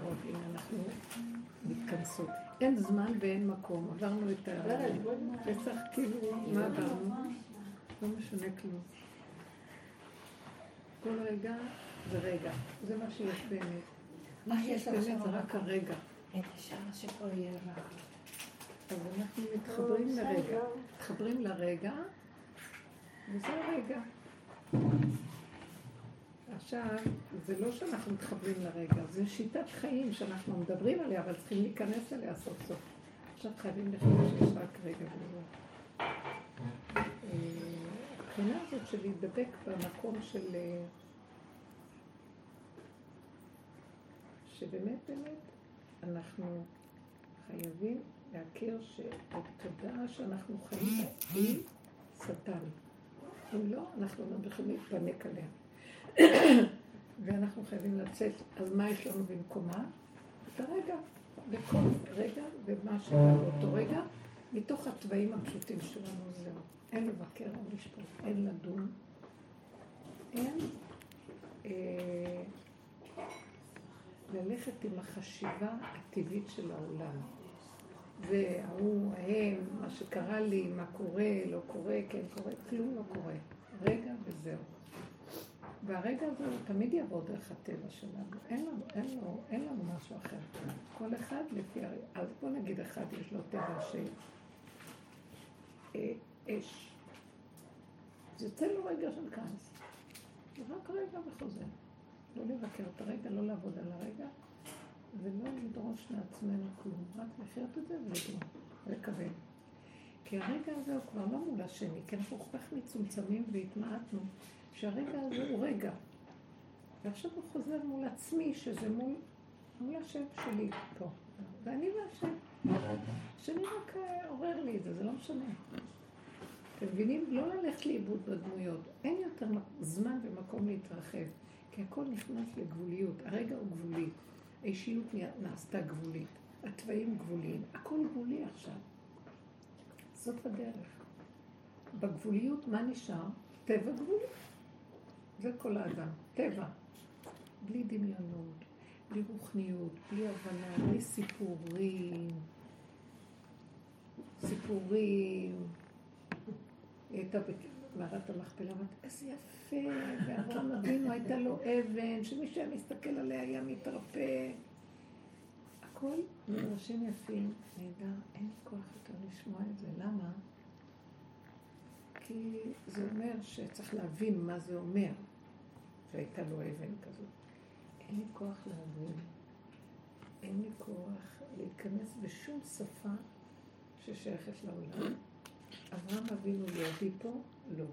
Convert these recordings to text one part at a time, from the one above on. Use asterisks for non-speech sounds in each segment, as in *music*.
קרוב, הנה אנחנו מתכנסות. אין זמן ואין מקום, עברנו את הפסח, כאילו, מה עברנו? לא משנה כלום. כל רגע זה רגע, זה מה שיש באמת. מה שיש באמת זה רק הרגע. את השעה שפה יהיה רע. אז אנחנו מתחברים לרגע. מתחברים לרגע, וזה הרגע. עכשיו, זה לא שאנחנו מתחברים לרגע, זה שיטת חיים שאנחנו מדברים עליה, אבל צריכים להיכנס אליה סוף סוף. עכשיו חייבים לחיות שיש רק רגע. אה, הבחינה הזאת של להידבק במקום של... אה, שבאמת באמת אנחנו חייבים להכיר שהתודעה שאנחנו חיים בה היא שטן. אם לא, אנחנו לא יכולים להתפנק עליה. ואנחנו חייבים לצאת, אז מה יש לנו במקומה? את הרגע, בכל רגע ומה שבא באותו רגע, מתוך התוואים הפשוטים שלנו זהו. אין לבקר, אין לשפוט, אין לדון, אין אה, ללכת עם החשיבה הטבעית של העולם. זה ההוא, ההם, מה שקרה לי, מה קורה, לא קורה, כן קורה, כלום לא קורה. רגע וזהו. והרגע הזה הוא תמיד יבוא דרך הטבע שלנו. אין לנו, אין לו, אין לנו משהו אחר. כל אחד לפי הרגע. אז בוא נגיד אחד יש לו טבע של אה, אש. אז יוצא לו רגע של כעס. ורק רגע וחוזר. לא לבקר את הרגע, לא לעבוד על הרגע, ולא לדרוש לעצמנו כלום. רק לחיות את זה ולדרוש, ולקבל. כי הרגע הזה הוא כבר לא מול השני, כי אנחנו כל כך מצומצמים והתמעטנו, שהרגע הזה הוא רגע. ועכשיו הוא חוזר מול עצמי, שזה מול, מול השם שלי פה. ואני והשם. השני רק אה, עורר לי את זה, זה לא משנה. אתם מבינים? לא ללכת לאיבוד בדמויות. אין יותר זמן ומקום להתרחב, כי הכל נכנס לגבוליות. הרגע הוא גבולי. האישיות נעשתה גבולית. התוואים גבוליים. הכל גבולי עכשיו. זאת הדרך. בגבוליות, מה נשאר? טבע גבולי. זה כל האדם, טבע. בלי דמיונות, בלי רוחניות, בלי הבנה, בלי סיפורים. סיפורים. הייתה במערת המכפלה, אמרת, איזה יפה, ואברהם אבינו הייתה לו אבן, שמי שהיה מסתכל עליה היה מתרפא. הכל מדרשים יפים, נהדר, אין לי כוח יותר לשמוע את זה. למה? כי זה אומר שצריך להבין מה זה אומר, שהייתה לו אבן כזאת. אין לי כוח להבין, אין לי כוח להיכנס בשום שפה ששייכת לעולם. אברהם אבינו לידי פה? לא.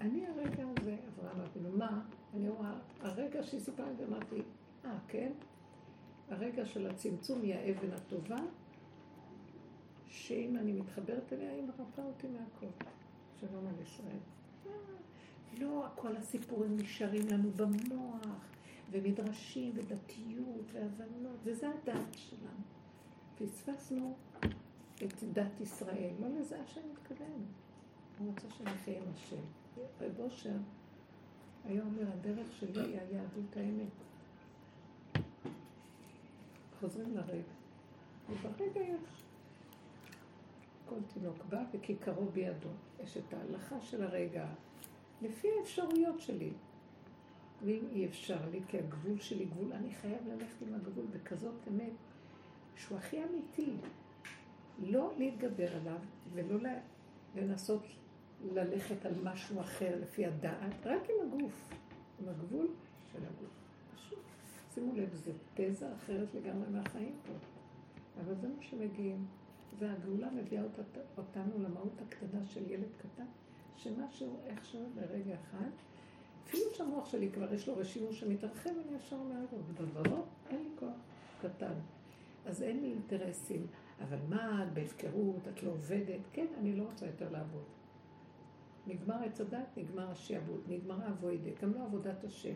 אני הרגע הזה, אברהם אבינו, מה? אני רואה, הרגע שהיא סיפרה לי, אמרתי, אה, כן? הרגע של הצמצום היא האבן הטובה, שאם אני מתחברת אליה, היא מרפאה אותי מהכל. שלום על ישראל. לא כל הסיפורים נשארים לנו במוח, ומדרשים, ודתיות, והבנות, וזה הדת שלנו. פספסנו את דת ישראל. לא לזה השם מתכוון. הוא רוצה שנחיה עם השם. רב אושר היה אומר, הדרך שלי היא היהדות האמת. חוזרים לרגע. וברגע יש. כל תינוק בא וכיכרו בידו. יש את ההלכה של הרגע, לפי האפשרויות שלי. ואם אי אפשר לי, כי הגבול שלי גבול, אני חייב ללכת עם הגבול בכזאת אמת, שהוא הכי אמיתי. לא להתגבר עליו ולא לנסות ללכת על משהו אחר לפי הדעת, רק עם הגוף, עם הגבול של הגוף. פשוט. שימו לב, זה תזה אחרת לגמרי מהחיים פה. אבל זה מה שמגיעים. זה הגאולה מביאה אותנו למהות הקטנה של ילד קטן, שמשהו איכשהו ברגע אחד, אפילו שהמוח שלי כבר יש לו רשימו שמתרחב, אני ישר אומרת לו, בדברות אין לי כוח קטן. אז אין לי אינטרסים. אבל מה, את בהפקרות, את לא עובדת? כן, אני לא רוצה יותר לעבוד. נגמר עץ הדת, נגמר השעבוד, נגמר האבוידה, גם לא עבודת השם.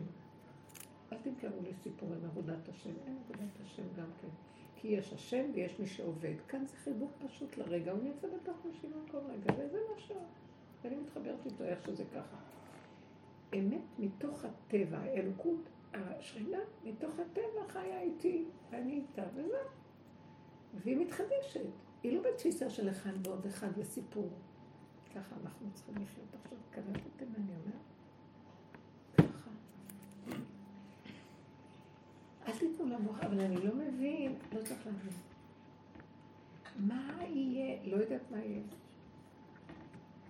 אל תמכרו לי סיפורים עבודת השם, אין עבודת השם גם כן. כי יש השם ויש מי שעובד. כאן זה חיבור פשוט לרגע, הוא נמצא בתוך נשימה כל רגע, וזה משהו. ואני מתחברת איתו איך שזה ככה. אמת מתוך הטבע, האלוקות, השכינה מתוך הטבע חיה איתי, ואני איתה, וזהו. והיא מתחדשת. היא לא בתפיסה של אחד ועוד אחד וסיפור. ככה אנחנו צריכים לחיות עכשיו. קלטתם מה אני אומר? ככה. אל תיתנו למוח, אבל אני לא מבין, לא צריך להבין. מה יהיה? לא יודעת מה יהיה.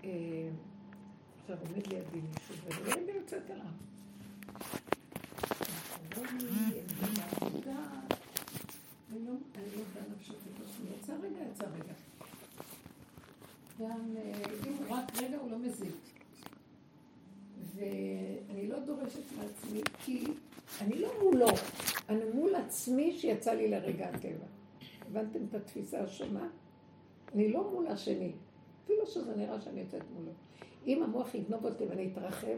אה, עכשיו עומד לידי מישהו, ואני לא יודעת יוצאת אליו. יצא רגע, יצא רגע. גם אה, אם הוא רק רגע הוא לא מזיק. ואני לא דורשת מעצמי, כי אני לא מולו, אני מול עצמי שיצא לי לרגע הטבע. הבנתם את התפיסה השונה? אני לא מול השני, אפילו שזה נראה שאני יוצאת מולו. אם המוח יגנוב אותי ואני אתרחב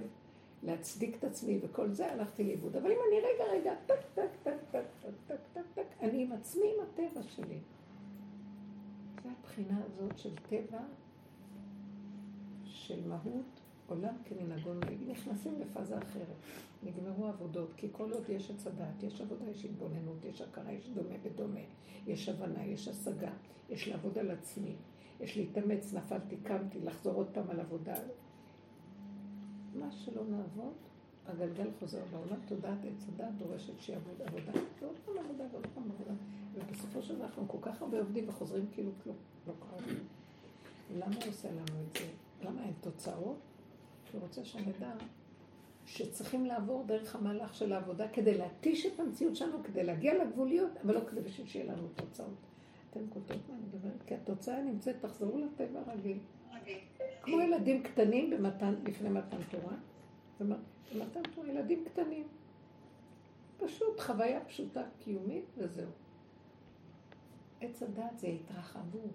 להצדיק את עצמי וכל זה, הלכתי לאיבוד. אבל אם אני רגע, רגע, טק, טק, טק, טק, טק, טק, טק, טק, אני עם עצמי, עם הטבע שלי. זה הבחינה הזאת של טבע, של מהות, עולם כמנהגו נוהג. נכנסים לפאזה אחרת. נגמרו עבודות, כי כל עוד יש עץ הדעת, יש עבודה, יש התבוננות, יש הכרה, יש דומה ודומה, יש הבנה, יש השגה, יש לעבוד על עצמי, יש להתאמץ, נפלתי, קמתי, לחזור עוד פעם על עבודה. מה שלא נעבוד, הגלגל חוזר בעולם, תודעת עץ הדעת דורשת שיעבוד עבודה, ועוד פעם עבודה ועוד פעם עבודה. ובסופו של דבר אנחנו כל כך הרבה עובדים וחוזרים כאילו כלום, לא קרה. למה הוא עושה לנו את זה? למה אין תוצאות? כי הוא רוצה שנדע שצריכים לעבור דרך המהלך של העבודה כדי להתיש את המציאות שלנו, כדי להגיע לגבוליות, אבל לא כדי שיהיה לנו תוצאות. אתם קולטות מה אני מדברת? כי התוצאה נמצאת, תחזרו לטבע הרגיל. כמו ילדים קטנים במתן, לפני מתן תורה. במתן תורה, ילדים קטנים. פשוט חוויה פשוטה קיומית וזהו. עץ הדת זה התרחבות.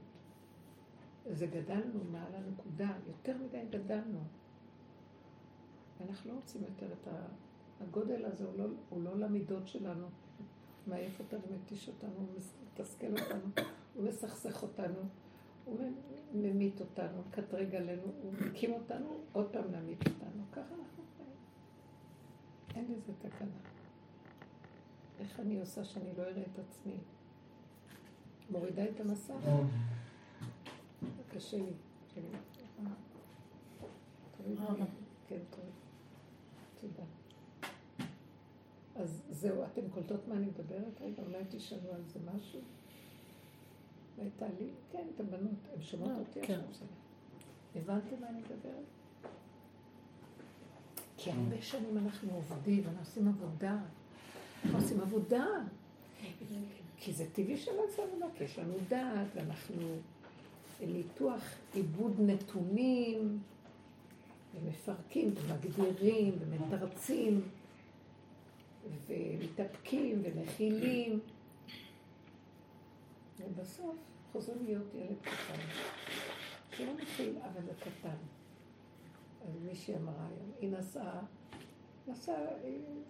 זה גדלנו מעל הנקודה, יותר מדי גדלנו. ואנחנו לא רוצים יותר את ה... הגודל הזה, הוא לא, הוא לא למידות שלנו. מעייף אותנו, מתיש אותנו, מתסכל אותנו, הוא מסכסך אותנו, הוא ממית אותנו, קטרג עלינו, הוא מקים אותנו, עוד פעם להמית אותנו. ככה אנחנו חיים. אין לזה תקנה. איך אני עושה שאני לא אראה את עצמי? מורידה את המסך? קשה לי. כן, טוב. תודה. אז זהו, אתם קולטות מה אני מדברת? רגע, אולי תשאלו על זה משהו? הייתה לי, כן, את הבנות, הן שומעות אותי עכשיו. הבנתם מה אני מדברת? כי הרבה שנים אנחנו עובדים, אנחנו עושים עבודה. אנחנו עושים עבודה. כי זה טבעי של לעשות עבודה, כי יש לנו דעת, ואנחנו ניתוח עיבוד נתונים, ומפרקים, ומגדירים, ומתרצים, ומתאפקים, ומכילים. ובסוף חוזרים להיות ילד קטן, שלא מכיל, אבל זה קטן. אז מישהי אמרה היום, היא נסעה, נסעה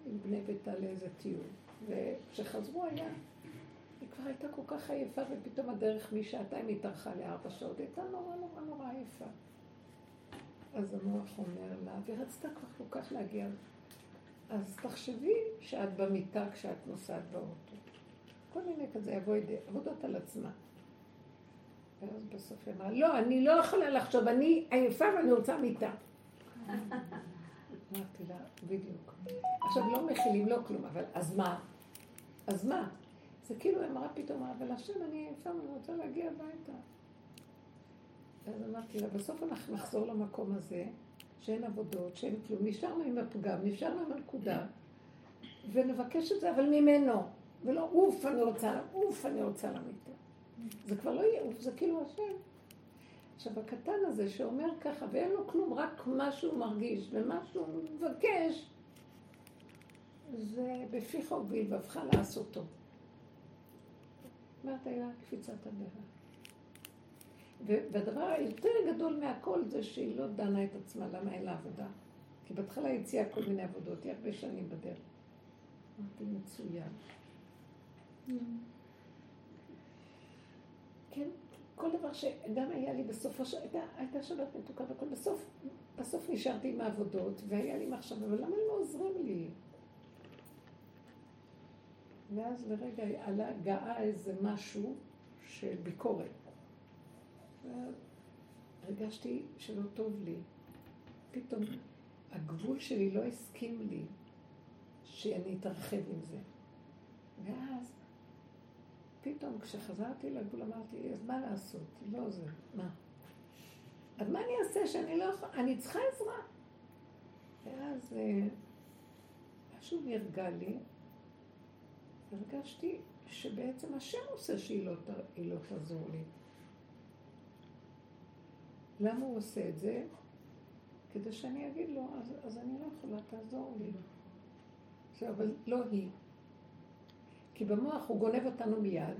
עם בני ביתה לאיזה טיול, וכשחזרו היה, היא כבר הייתה כל כך עייפה, ופתאום הדרך משעתיים התארכה לארבע שעות, היא הייתה נורא נורא נורא עייפה. אז המוח אומר לה, ורצתה כבר כל כך להגיע. אז תחשבי שאת במיטה כשאת נוסעת באוטו. כל מיני כזה עבודות על עצמה. ואז בסוף היא אמרה, לא, אני לא יכולה לחשוב, אני עייפה ואני רוצה מיטה. אמרתי לה, בדיוק. עכשיו, לא מכילים, לא כלום, אבל אז מה? אז מה? זה כאילו אמרה פתאום, אבל השם, אני עייפה ואני רוצה להגיע הביתה. אז אמרתי לה, בסוף אנחנו נחזור למקום הזה, שאין עבודות, שאין כלום, נשארנו עם הפגם, נשארנו עם הנקודה, ונבקש את זה, אבל ממנו. ולא, אוף, אני רוצה, אוף, אני רוצה למיטה. זה כבר לא יהיה אוף, זה כאילו השם. עכשיו, הקטן הזה שאומר ככה, ואין לו כלום, רק מה שהוא מרגיש, ומה שהוא מבקש, זה בפיך ובלבבך לעשותו. אומרת היה קפיצת הדרך. והדבר היותר גדול מהכל זה שהיא לא דנה את עצמה, למה אין לה עבודה. כי בהתחלה היא הציעה כל מיני עבודות, היא הרבה שנים בדרך. אמרתי, מצוין. כן, כל דבר שגם היה לי של... הייתה, הייתה שבת מתוקה וכל בסוף, בסוף נשארתי עם העבודות והיה לי מחשבה, אבל למה הם לא עוזרים לי? ואז לרגע עלה, גאה איזה משהו של ביקורת. הרגשתי שלא טוב לי. פתאום הגבול שלי לא הסכים לי שאני אתרחב עם זה. ואז פתאום כשחזרתי לגבול אמרתי, אז מה לעשות? לא זה, מה? אז מה אני אעשה שאני לא יכולה? אני צריכה עזרה. ואז אה, משהו נרגע לי, הרגשתי שבעצם השם עושה שהיא לא, לא תעזור לי. למה הוא עושה את זה? כדי שאני אגיד לו, אז, אז אני לא יכולה, תעזור לי. זה, אבל לא היא. כי במוח הוא גונב אותנו מיד,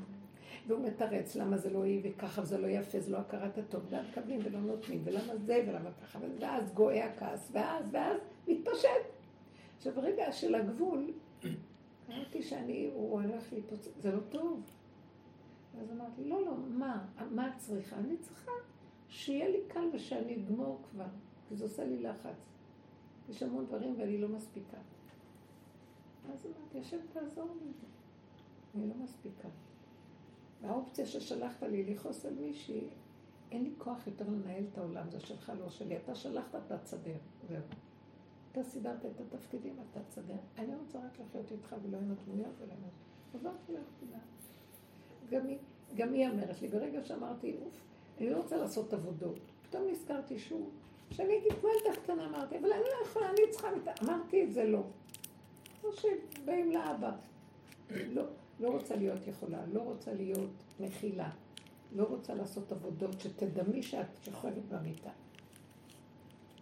והוא מתרץ למה זה לא היא, וככה זה לא יפה, זה לא הכרת הטוב, ואז מקבלים ולא נותנים, ולמה זה, ולמה ככה, ואז גואה הכעס, ואז, ואז מתפשט. עכשיו, ברגע של הגבול, אמרתי שאני, הוא הולך להתפוצץ, זה לא טוב. אז אמרתי, לא, לא, מה, מה את צריכה? אני צריכה שיהיה לי קל ושאני אגמור כבר, כי זה עושה לי לחץ. יש המון דברים ואני לא מספיקה. אז אמרתי, השם תעזור לי. אני לא מספיקה. והאופציה ששלחת לי לכעוס על מישהי, אין לי כוח יותר לנהל את העולם, זה שלך, לא שלי. אתה שלחת, אתה תסדר. זהו. אתה סידרת את התפקידים, אתה תסדר. אני רוצה רק לחיות איתך ולא עם הדמויות ולא עם... עברתי לך תודה. גם היא אומרת לי, ברגע שאמרתי, אוף, אני לא רוצה לעשות עבודות. פתאום נזכרתי שוב, שאני הייתי כמו ילדה קטנה, אמרתי, אבל אני לא יכולה, אני צריכה... אמרתי את זה לא. כמו שבאים לאבא. לא, לא רוצה להיות יכולה, לא רוצה להיות מכילה, לא רוצה לעשות עבודות שתדמי שאת שוכבת במיטה.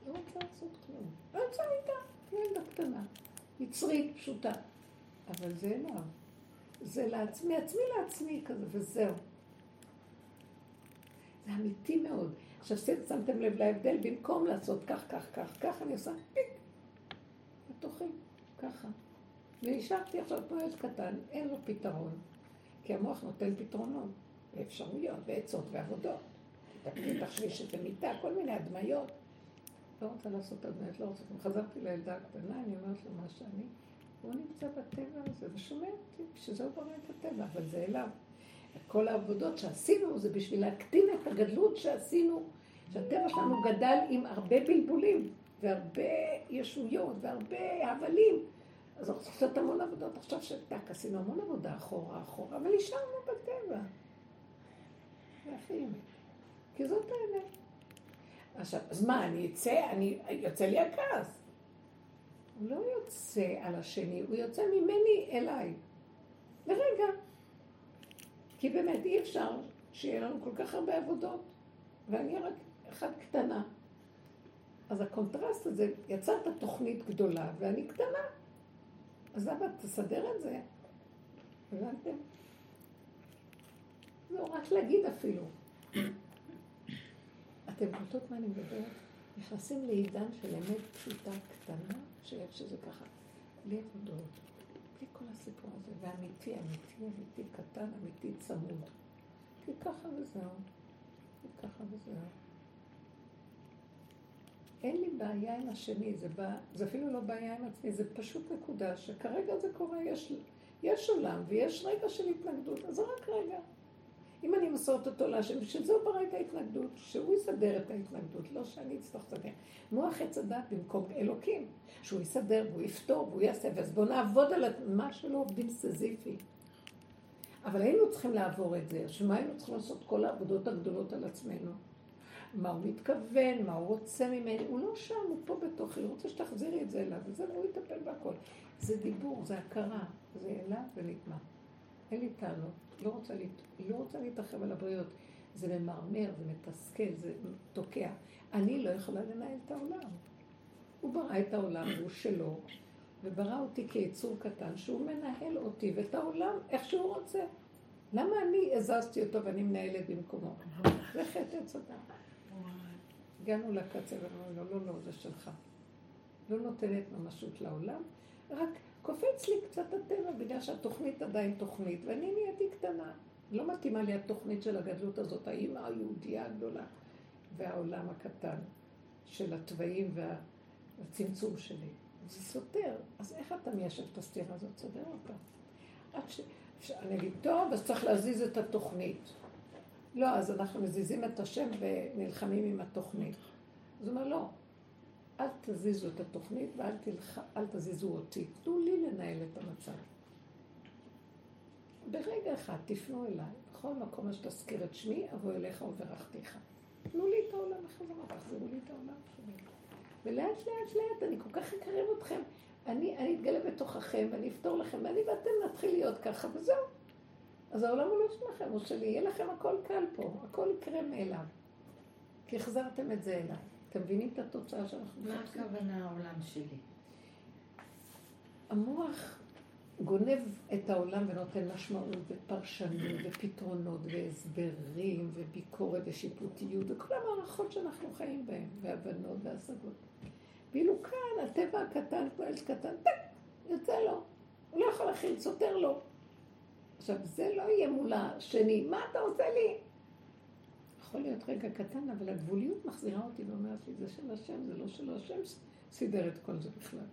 לא רוצה לעשות כלום. לא רוצה מיטה, ילדה קטנה. יצרית, פשוטה. אבל זה אליו. זה לעצמי, עצמי לעצמי כזה, וזהו. זה אמיתי מאוד. עכשיו שמתם לב להבדל, במקום לעשות כך, כך, כך, כך, אני עושה פיק, בתוכי, ככה. ונשארתי עכשיו ילד קטן, אין לו פתרון, כי המוח נותן פתרונות, ואפשרויות, ועצות, ועבודות. תחשבי שזה מיטה, כל מיני הדמיות. לא רוצה לעשות הדמיות, לא רוצה. חזרתי לילדה הקטנה, אני אומרת לו מה שאני, הוא נמצא בטבע הזה, ושומע אותי, שזה הוא ברא את הטבע, אבל זה אליו. כל העבודות שעשינו זה בשביל להקטין את הגדלות שעשינו, שהטבע שלנו גדל עם הרבה בלבולים, והרבה ישויות, והרבה הבלים. אז אנחנו צריכים לעשות המון עבודות. עכשיו שטק, עשינו המון עבודה אחורה אחורה, אבל נשארנו בטבע. אמת. כי זאת האמת. עכשיו, אז מה, אני אצא, אני, יוצא לי הכעס. הוא לא יוצא על השני, הוא יוצא ממני אליי. לרגע. כי באמת אי אפשר שיהיה לנו כל כך הרבה עבודות, ואני רק אחת קטנה. אז הקונטרסט הזה, יצרת תוכנית גדולה ואני קטנה. אז אבא, תסדר את זה. הבנתם? לא, רק להגיד אפילו. אתם קולטות מה אני מדברת? נכנסים לעידן של אמת פשוטה קטנה, שאיך שזה ככה, בלי עבודות, בלי כל הסיפור הזה, ואמיתי, אמיתי, אמיתי, קטן, אמיתי, צמוד. כי ככה וזהו, וככה וזהו. אין לי בעיה עם השני, זה, בא, זה אפילו לא בעיה עם עצמי, זה פשוט נקודה שכרגע זה קורה, יש, יש עולם ויש רגע של התנגדות, אז רק רגע. אם אני מסורת אותו להשם, בשביל זה הוא ברא את ההתנגדות, שהוא יסדר את ההתנגדות, לא שאני אצטרך לסדר. מוח עץ הדת במקום אלוקים, שהוא יסדר והוא יפתור והוא יעשה, אז בואו נעבוד על מה שלא עובדים סזיפי. אבל היינו צריכים לעבור את זה, שמה היינו צריכים לעשות כל העבודות הגדולות על עצמנו? מה הוא מתכוון, מה הוא רוצה ממני, הוא לא שם, הוא פה בתוכי, הוא רוצה שתחזירי את זה אליו, וזה, הוא יטפל בהכל. זה דיבור, זה הכרה, זה אליו ונגמר. אין לי טענות, לא רוצה, להת... לא רוצה להתרחב על הבריות. זה ממרמר, זה מתסכל, זה תוקע. אני לא יכולה לנהל את העולם. הוא ברא את העולם, הוא שלו, וברא אותי כיצור קטן, שהוא מנהל אותי ואת העולם איך שהוא רוצה. למה אני הזזתי אותו ואני מנהלת במקומו? זה חטא עץ. הגענו לקצה ואמרנו לו, לא, לא, זה שלך. לא נותנת ממשות לעולם, רק קופץ לי קצת הטבע, בגלל שהתוכנית עדיין תוכנית, ואני נהייתי קטנה. לא מתאימה לי התוכנית של הגדלות הזאת, האימא היהודייה הגדולה, והעולם הקטן של התוואים והצמצום שלי. זה סותר. אז איך אתה מיישב את הסתירה הזאת? סודר אותה. עד ש... אני אגיד, טוב, אז צריך להזיז את התוכנית. לא, אז אנחנו מזיזים את השם ונלחמים עם התוכנית. אז הוא אומר, לא, אל תזיזו את התוכנית ואל תלח... אל תזיזו אותי. תנו לי לנהל את המצב. ברגע אחד תפנו אליי, בכל מקום שתזכיר את שמי, אבוא אליך וברכתיך. תנו לי את העולם בחזרה, תחזירו לי את העולם שלי. ולאט לאט לאט אני כל כך אקרב אתכם. אני, אני אתגלה בתוככם ואני אפתור לכם, ואני ואתם נתחיל להיות ככה, וזהו. אז העולם הוא לא שלכם, הוא שלי. יהיה לכם הכל קל פה, הכל יקרה מאליו. כי החזרתם את זה אליי. אתם מבינים את התוצאה שאנחנו מה הכוונה העולם שלי? המוח גונב את העולם ונותן משמעות ופרשנות ופתרונות והסברים וביקורת ושיפוטיות וכל המערכות שאנחנו חיים בהן, והבנות והשגות. ואילו כאן הטבע הקטן, כמו ילד קטן, טק, יוצא לו. הוא לא יכול להכין, סותר לו. עכשיו, זה לא יהיה מול השני, מה אתה עושה לי? יכול להיות רגע קטן, אבל הגבוליות מחזירה אותי ואומרת לי, זה של השם, זה לא של השם סידר את כל זה בכלל.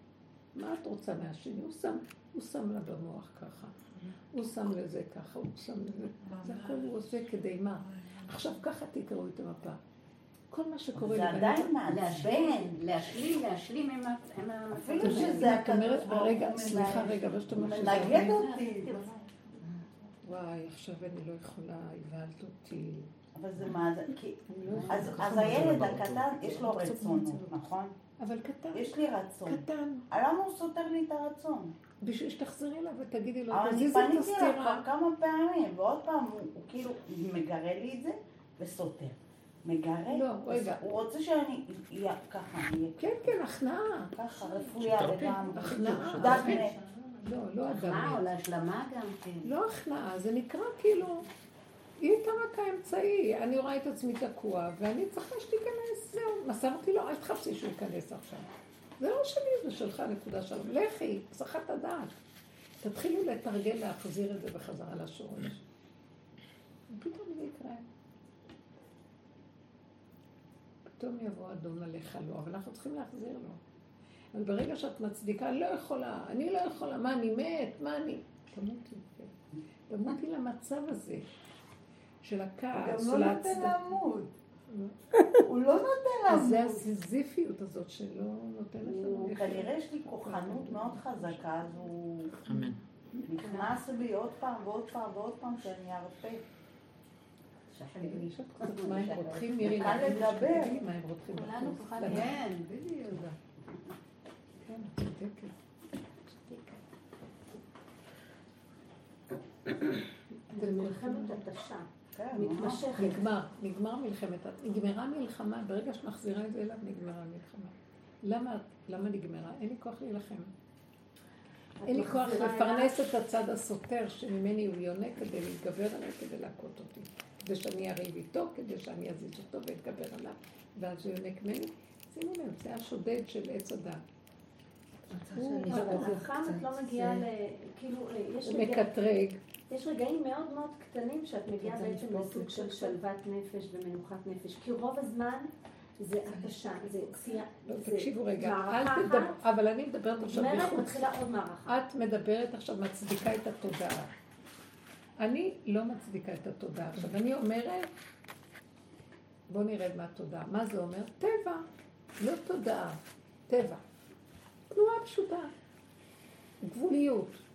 מה את רוצה מהשני? הוא שם, הוא שם לה במוח ככה. הוא שם לזה ככה, הוא שם לזה. זה הכל הוא עושה כדי מה? עכשיו ככה תקראו את המפה. כל מה שקורה... זה עדיין מעצבן. להשלים, להשלים עם ה... אפילו שזה הוא... רגע, סליחה רגע, לא שאתה אומר מנגד אותי. וואי, עכשיו אני לא יכולה, הבהלת אותי. אבל זה מה זה, כי... אז הילד הקטן, יש לו רצונות, נכון? אבל קטן. יש לי רצון. קטן. למה הוא סותר לי את הרצון? בשביל שתחזרי אליו ותגידי לו, אבל אני פניתי אליו. כבר כמה פעמים, ועוד פעם הוא כאילו מגרה לי את זה וסותר. מגרה, לא, רגע. הוא רוצה שאני אהיה ככה, כן, כן, הכנעה. ככה, רפויה לגמרי. הכנעה. לא, לא אדם הכנעה או. להשלמה גם כן. לא הכנעה, זה נקרא כאילו, היא הייתה רק האמצעי. אני רואה את עצמי תקוע, ואני צריכה שתיכנס, זהו. מסרתי לו, אל תחפשי שהוא ייכנס עכשיו. זה לא שלי, זה שלך, נקודה שלום. לכי, הסחת הדעת. תתחילו לתרגל להחזיר את זה בחזרה לשורש. ופתאום זה יקרה. פתאום יבוא אדום עליך לא, אבל אנחנו צריכים להחזיר לו. אבל ברגע שאת מצדיקה, לא יכולה, אני לא יכולה, מה אני מת, מה אני... תמותי, כן. תמותי למצב הזה של הכעס, הוא של לא נותן ההצדקה. למות. *laughs* הוא לא נותן אז זה. הסיזיפיות הזאת שלא נותנת לנו הוא. כנראה יש לי כוחנות מאוד חזקה, אז הוא אמן. נכנס בי עוד פעם ועוד פעם ועוד פעם שאני ארפה. מה הם רותחים, מירי, קל לדבר. מה הם רותחים. כולנו. פחדנו. כן, בדיוק. כן, את צודקת. זה מלחמת התשה. מתמשכת. נגמר, נגמר מלחמת, נגמרה מלחמה, ברגע שאת מחזירה את זה אליו, נגמרה מלחמה. למה, למה נגמרה? אין לי כוח להילחם. אין לי כוח לפרנס את הצד הסותר שממני הוא יונק כדי להתגבר עליי, כדי להכות אותי. כדי שאני אריב איתו, כדי שאני אזיז אותו ואתגבר עליו, ואז הוא יונק ממני. שימו לב, זה השודד של עץ הדת. הוא לא. כאילו, הוא מקטרג, יש רגעים מאוד מאוד קטנים שאת מגיעה בעצם לסוג של? שלוות נפש ומנוחת נפש, כי רוב הזמן זה התשה, זה צייה, לא, תקשיבו רגע, אל תדבר, אבל אני מדברת עכשיו נגמרת, מחוץ. מתחילה עוד מערכה. את מדברת עכשיו, מצדיקה את התודעה. אני לא מצדיקה את התודעה. עכשיו, אני אומרת, בואו נרד מהתודעה. מה זה אומר? טבע, לא תודעה, טבע. תנועה פשוטה, גבוליות.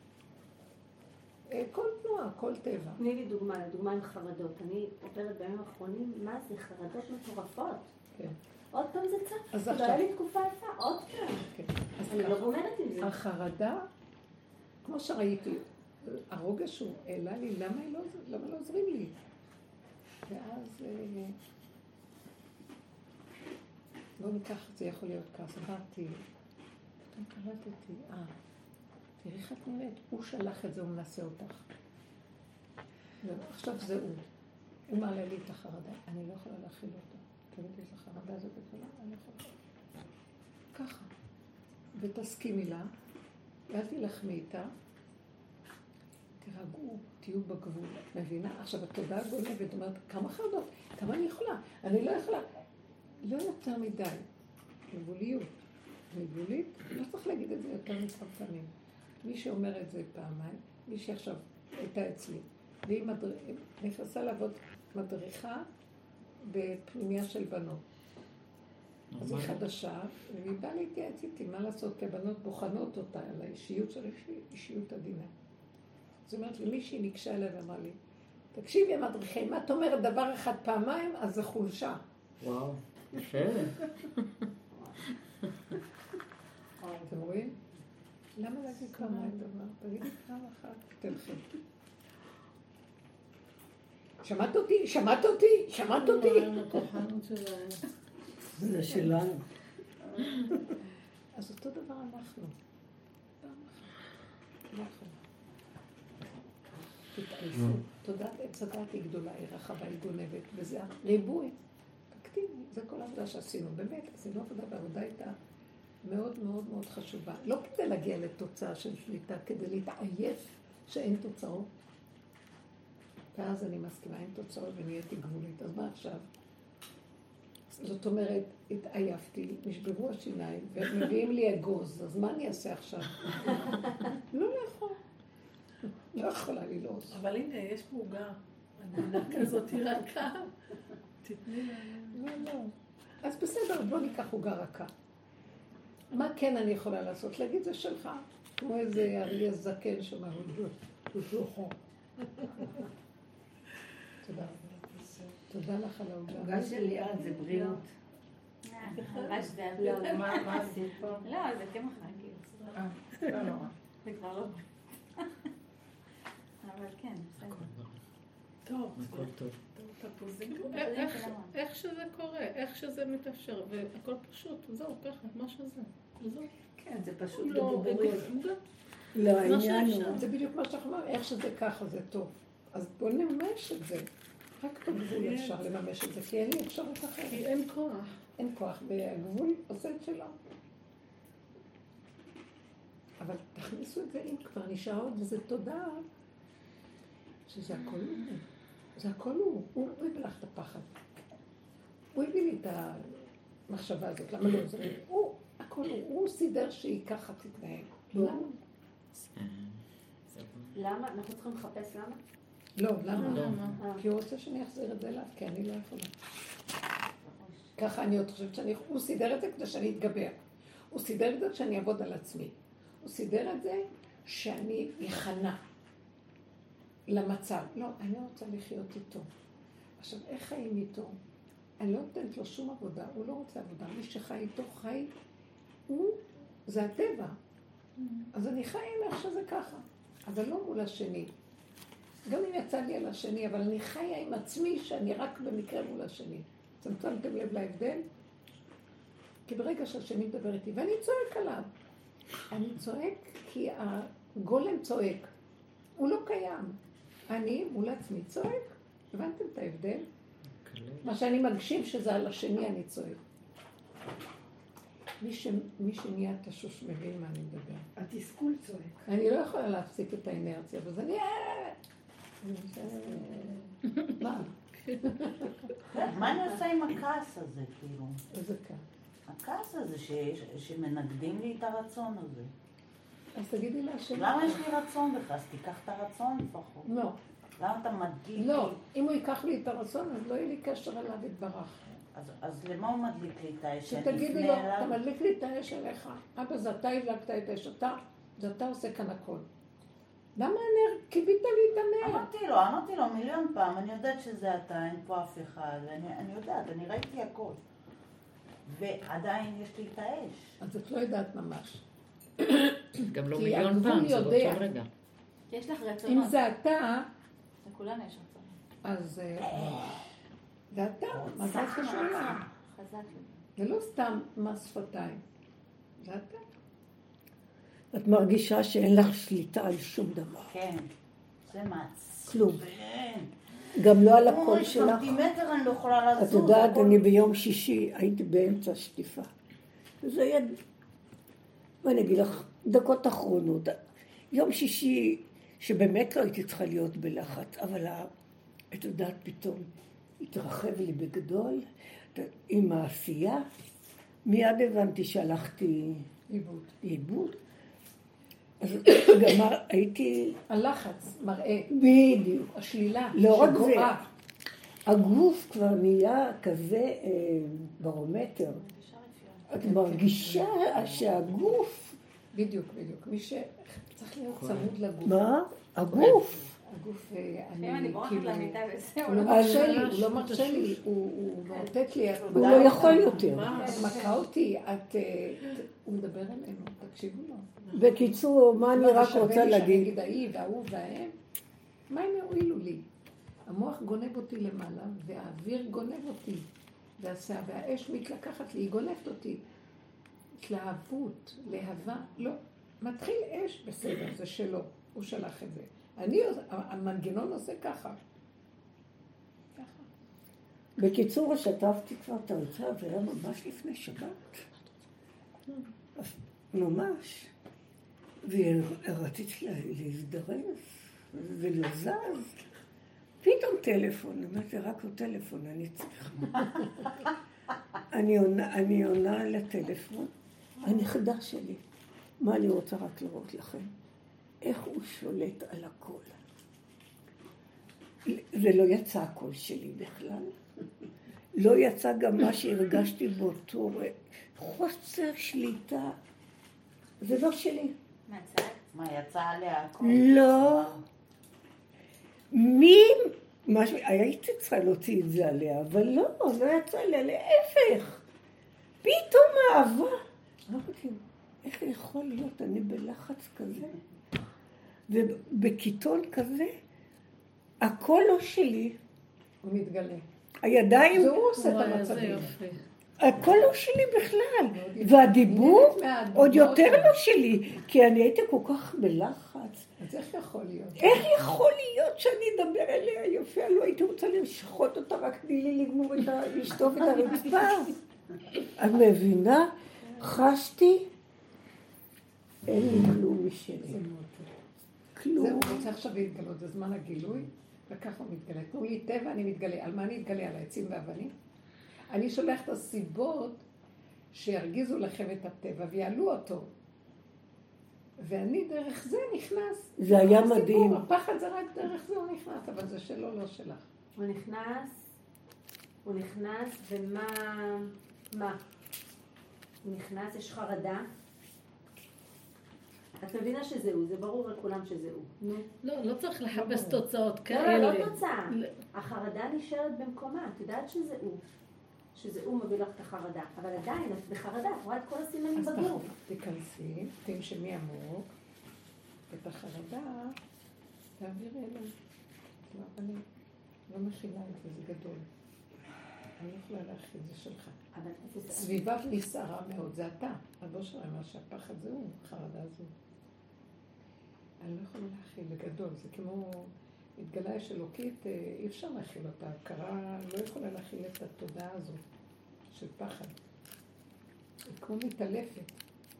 אה, כל תנועה, כל טבע. תני לי דוגמה, לדוגמה עם חרדות. אני עוברת בימים האחרונים, מה זה חרדות מטורפות. כן. עוד פעם זה צף. אז לא עכשיו- היה לי תקופה יפה, עוד פעם. כן. אז אני. לא גומרת עם זה. החרדה, כמו שראיתי, הרוגש הוא העלה לי, למה, לא, למה לא עוזרים לי? ואז, אה, בואו ניקח, זה יכול להיות כעס, אמרתי, פתאום קלטתי, אה, תראי איך את נראית, הוא שלח את זה, הוא מנסה אותך. זהו, עכשיו זה הוא. הוא מעלה לי את החרדה, אני לא יכולה להכיל אותה. תגידי, יש לך חרדה הזאת? אני לא יכולה. ככה. ותסכימי לה, ואל תילחמי איתה. תירגעו, תהיו בגבול, את מבינה? עכשיו, התודעה גונבת, אומרת, כמה חרדות, כמה אני יכולה? אני לא יכולה. לא יותר מדי. גבוליות. וגבולית, לא צריך להגיד את זה יותר מכמה פעמים. מי שאומר את זה פעמיים, מישהי עכשיו הייתה אצלי, והיא מדר... נכנסה לעבוד מדריכה בפנימיה של בנות. אז היא חדשה, והיא באה להתייעץ איתי, מה לעשות, כי הבנות בוחנות אותה על האישיות של אישיות עדינה. זאת אומרת לי, מישהי ניגשה אליי ואמרה לי, תקשיבי המדריכה, אם את אומרת דבר אחד פעמיים, אז זה חולשה. וואו, יפה. אתם רואים? למה להגיד פעמיים דבר? תגידי פעם אחת, תלכי. שמעת אותי? שמעת אותי? שמעת אותי? זה שלנו. אז אותו דבר אנחנו. תתעייפו. תודעת עץ הדת היא גדולה, היא רחבה, היא גונבת, וזה הריבוי. תקטיני, זה כל העבודה שעשינו. באמת, עשינו עבודה, והעבודה הייתה מאוד מאוד מאוד חשובה. לא כדי להגיע לתוצאה של שליטה, כדי להתעייף שאין תוצאות. ואז אני מסכימה, אין תוצאות ונהייתי גבולית. אז מה עכשיו? זאת אומרת, התעייפתי, נשברו השיניים, ומביאים לי אגוז, אז מה אני אעשה עכשיו? *laughs* לא לאכול. לא יכולה ללעוס. אבל הנה, יש פה עוגה. עדינה כזאת היא רכה. תתני לה... לא, לא. אז בסדר, בוא ניקח עוגה רכה. מה כן אני יכולה לעשות? להגיד זה שלך. כמו איזה אריה זקן שאומר, הוא שלוחו. תודה רבה. תודה לך על העוגה. העוגה של ליאת זה בריאות. לא, מה *laughs* עשית פה? לא, זה קמח רגיל. אה, לא נורא. זה כבר לא... אבל כן, בסדר. טוב, הכל טוב. איך- שזה קורה, איך שזה מתאפשר, והכל פשוט, זהו, ככה, מה שזה. כן, זה פשוט לא. זהו. לא, העניין הוא... זה בדיוק מה שאנחנו אומרים, איך שזה ככה זה טוב. אז בואו נממש את זה. רק בגבול אפשר לממש את זה, כי אין לי אפשרות כי אחרת. אין כוח. אין כוח, והגבול עושה את שלו. אבל תכניסו את זה, אם כבר נשאר עוד איזה תודה, שזה הכל. זה הכל הוא. הוא הביא לך את הפחד. הוא הביא לי את המחשבה הזאת, למה לא זה? הוא, הכל הוא. הוא סידר שהיא ככה תתנהג. למה? למה? אנחנו צריכים לחפש למה? לא, למה? למה? אה, כי הוא רוצה שאני אחזיר את זה אליו, כי אני לא יכולה. ככה אני עוד חושבת שאני... הוא סידר את זה כדי שאני אתגבר. הוא סידר את זה שאני אעבוד על עצמי. הוא סידר את זה שאני אכנע למצב. לא, אני רוצה לחיות איתו. עכשיו, איך חיים איתו? אני לא נותנת לו שום עבודה, הוא לא רוצה עבודה. מי שחי איתו חי, הוא, זה הטבע. אז אני חי עם איך שזה ככה, אבל לא מול השני. גם אם יצא לי על השני, אבל אני חיה עם עצמי שאני רק במקרה מול השני. שמתם לב להבדל? כי ברגע שהשני מדבר איתי, ואני צועק עליו, אני צועק כי הגולם צועק. הוא לא קיים. אני מול עצמי צועק. הבנתם את ההבדל? מה שאני מגשים שזה על השני אני צועק. מי, ש... מי שנהיה תשוש מבין מה אני מדבר. התסכול צועק. אני לא יכולה להפסיק את האינרציה, אז אני... מה? מה אני עושה עם הכעס הזה, כאילו? איזה כאן. הכעס הזה שיש- שמנגדים לי את הרצון הזה. אז תגידי להשם. למה יש לי רצון בכלל? אז תיקח את הרצון לפחות. לא, למה אתה מדליק לא. אם הוא ייקח לי את הרצון, אז לא יהיה לי קשר אליו יתברך. אז- אז למה הוא מדליק לי את האש? שתגידי לו? אתה מדליק לי את האש אליך. אבא, זה אתה הדלקת את האש, אתה, זה אתה עושה כאן הכל. למה הנר? כיבית לי את הנר. אמרתי לו, אמרתי לו מיליון פעם, אני יודעת שזה אתה, אין פה אף אחד, אני, אני יודעת, אני ראיתי הכל. ועדיין יש לי את האש. אז את לא יודעת ממש. *coughs* גם לא כי מיליון פעם, זה. באותו רגע. יש לך אם רצונות. זה אתה, לכולנו יש רצונות. אז אה, זה אתה. מה זה קשור לי. זה לא סתם מס שפתיים. זה אתה. את מרגישה שאין לך שליטה על שום דבר. כן, זה מעצבן. כלום. גם לא על הקול אוי, שלך. סנטימטר אני לא יכולה לזוז. את יודעת, אני ביום שישי הייתי באמצע שטיפה. וזה היה, מה אני אגיד לך, דקות אחרונות. יום שישי, שבאמת לא הייתי צריכה להיות בלחץ, אבל את יודעת, פתאום התרחב לי בגדול עם העשייה. מיד הבנתי שהלכתי עיבוד. לאיבוד. אז גם הייתי... הלחץ מראה, בדיוק. השלילה, לא רק זה. הגוף כבר נהיה כזה אה, ברומטר. את מרגישה שהגוף... בדיוק, בדיוק. מי שצריך להיות צמוד לגוף. מה? הגוף. הגוף, אה, אני כאילו... למיטה וזהו. הוא לא אז- מרשה לי, הוא לא מרשה לי, הוא מאותת לי, את הוא לא יכול יותר. את מכה אותי, את... אה, הוא מדבר אלינו, תקשיבו לו. בקיצור, מה אני זה רק שווה רוצה לי שאני להגיד? אגיד ההיא וההוא וההם? מה הם יועילו לי? המוח גונב אותי למעלה, והאוויר גונב אותי, והסע, והאש מתלקחת לי, היא גונבת אותי. התלהבות, להבה, לא. מתחיל אש, בסדר, זה שלו, הוא שלח את זה. אני, המנגנון עושה ככה. בקיצור, שטפתי כבר את האוצר, זה היה ממש לפני שבת. ממש. ורציתי לה- להזדרז, זה לא זז. פתאום טלפון, זה רק הוא טלפון, אני צריכה. אני עונה, אני עונה לטלפון, הנכדה שלי. מה אני רוצה רק לראות לכם? איך הוא שולט על הכל. זה לא יצא הקול שלי בכלל. לא יצא גם מה שהרגשתי באותו. חוסר שליטה. זה לא שלי. מהצד? מה, יצא עליה הכל? לא. מי... מה ש... הייתי צריכה להוציא את זה עליה, אבל לא, לא יצא עליה, להפך. פתאום אהבה. אמרתי, איך יכול להיות אני בלחץ כזה? ובקיטון כזה, הכל לא שלי. הוא מתגלה. הידיים, זה הוא עושה את המצבים. הכל לא שלי בכלל. והדיבור עוד יותר. לא שלי, כי אני הייתי כל כך בלחץ. אז איך יכול להיות? איך יכול להיות שאני אדבר אליה יפה? לא הייתי רוצה לשחוט אותה, רק תני לי לגמור את ה... לשטוף את הרצפה. את מבינה? חשתי, אין לי כלום משלי. כלום. זהו, רוצה עכשיו להתגלות, זה זמן הגילוי, וככה הוא מתגלה. תנו לי טבע, אני מתגלה. על מה אני אתגלה? על העצים והאבנים? אני שולח את הסיבות שירגיזו לכם את הטבע ויעלו אותו. ואני דרך זה נכנס. זה היה הסיפור, מדהים. הפחד זה רק דרך זה הוא נכנס, אבל זה שלו, לא שלך. הוא נכנס, הוא נכנס, ומה, מה? הוא נכנס, יש חרדה. את מבינה שזה הוא, זה ברור לכולם שזה הוא. נו. לא, לא צריך לחפש תוצאות לא, כאלה. לא, לא תוצאה. לא. החרדה נשארת במקומה, את יודעת שזה הוא. שזה הוא מביא לך את החרדה. אבל עדיין, את בחרדה, את רואה את כל הסימנים אז בגוף. תיכנסי, תנשמי עמוק, את החרדה תעבירי אליי. לא, אני לא מכילה את זה, זה גדול. אני לא יכולה להכיל, זה שלך. אבל סביבה נסערה מאוד, זה אתה. הבוס שלך אמר שהפחד זה הוא, החרדה זו. אני לא יכולה להכיל, זה גדול. זה כמו התגלה אש אלוקית, אה, אי אפשר להכיל אותה. הכרה לא יכולה להכיל את התודעה הזו של פחד. היא כמו מתעלפת.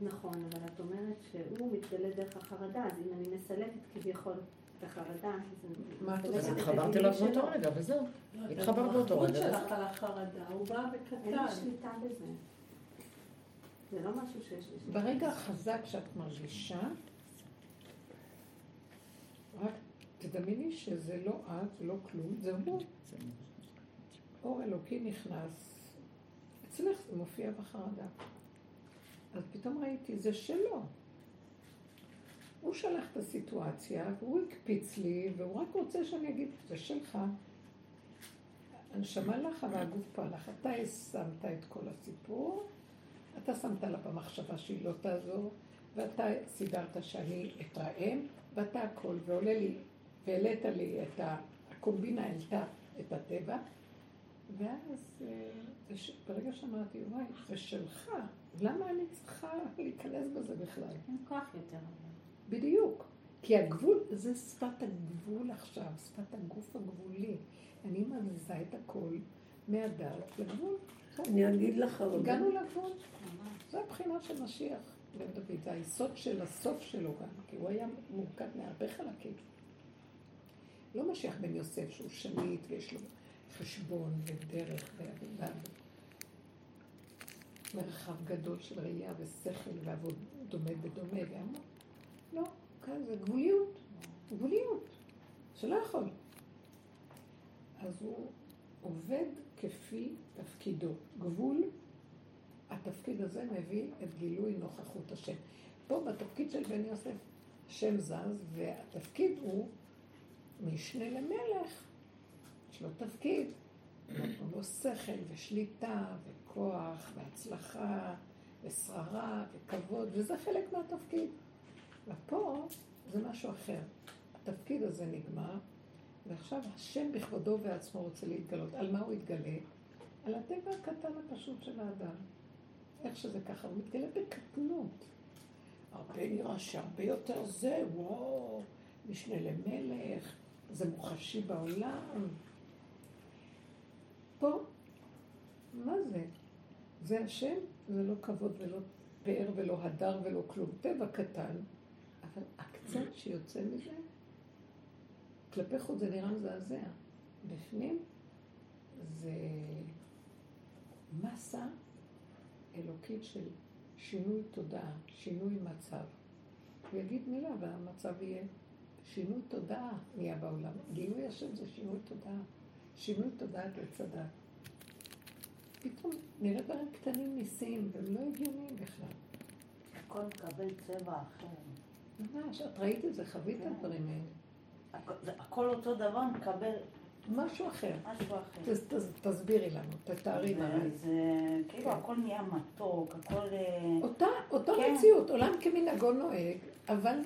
נכון, אבל את אומרת שהוא מתגלה דרך החרדה, אז אם אני מסלקת כביכול את החרדה, אז אני מה את מסלקת עושה? את התחברתי הדינים אליו. באותו רגע, וזהו. לא, התחברת באותו רגע, שלך על החרדה, הוא בא אין לי. שליטה בזה. זה לא משהו שיש לי שליטה. ברגע החזק שאת מרגישה, רק תדמייני שזה לא את, זה לא כלום, זה הוא. אור אלוקי נכנס, אצלך זה מופיע בחרדה. אז פתאום ראיתי, זה שלו. הוא שלח את הסיטואציה, והוא הקפיץ לי, והוא רק רוצה שאני אגיד, זה שלך. הנשמה לך והגוף פה לך. אתה שמת את כל הסיפור, אתה שמת לה במחשבה שהיא לא תעזור, ואתה סידרת שאני אתרעם, ואתה הכל, ועולה לי, והעלית לי את ה... הקומבינה העלתה את הטבע, ואז אה, ש... ברגע שאמרתי, וואי, זה שלך, למה אני צריכה להיכנס בזה בכלל? אין כוח יותר. בדיוק. כי הגבול, זה שפת הגבול עכשיו, שפת הגוף הגבולי. אני מזיזה את הכל מהדעת לגבול. אני אגיד לך, אבל הגענו לגבול. זו הבחינה של משיח בן דוד, זה היסוד של הסוף שלו גם, כי הוא היה מורכב מהרבה חלקים. לא משיח בן יוסף שהוא שליט ויש לו חשבון ודרך ו- מרחב גדול של ראייה ושכל ועבוד דומה בדומה והמון. לא, כאן זה גבוליות. גבוליות. שלא יכול. אז הוא עובד כפי תפקידו. גבול, התפקיד הזה מביא את גילוי נוכחות השם. פה בתפקיד של בן יוסף, השם זז, והתפקיד הוא משנה למלך. יש לו תפקיד, נתנו לו שכל ושליטה וכוח והצלחה ושררה וכבוד, וזה חלק מהתפקיד. ופה זה משהו אחר. התפקיד הזה נגמר, ועכשיו השם בכבודו ועצמו רוצה להתגלות. על מה הוא יתגלה? על הטבע הקטן הפשוט של האדם. איך שזה ככה, הוא מתגלה בקטנות. הרבה נראה שהרבה יותר זה, וואו, משנה למלך, זה מוחשי בעולם. פה, מה זה? זה השם, זה לא כבוד ולא פאר ולא הדר ולא כלום. טבע קטן, אבל הקצת שיוצא מזה, כלפי חוץ זה נראה מזעזע. בפנים זה מסה אלוקית של שינוי תודעה, שינוי מצב. הוא יגיד מילה והמצב יהיה שינוי תודעה נהיה בעולם. גילוי השם זה שינוי תודעה. שינוי תודעת עץ הדת. פתאום נראה דברים קטנים ניסים, והם לא הגיוניים בכלל. הכל מקבל צבע אחר. ממש, את ראית את זה, חווית את כן. הדברים האלה. הכל- אותו דבר מקבל משהו אחר. משהו אחר. תס- תס- תסבירי לנו, תתארי מה. זה כאילו הכל נהיה מתוק, הכל... אה, אותה, אותה כן. מציאות, עולם כמנהגו נוהג, אבל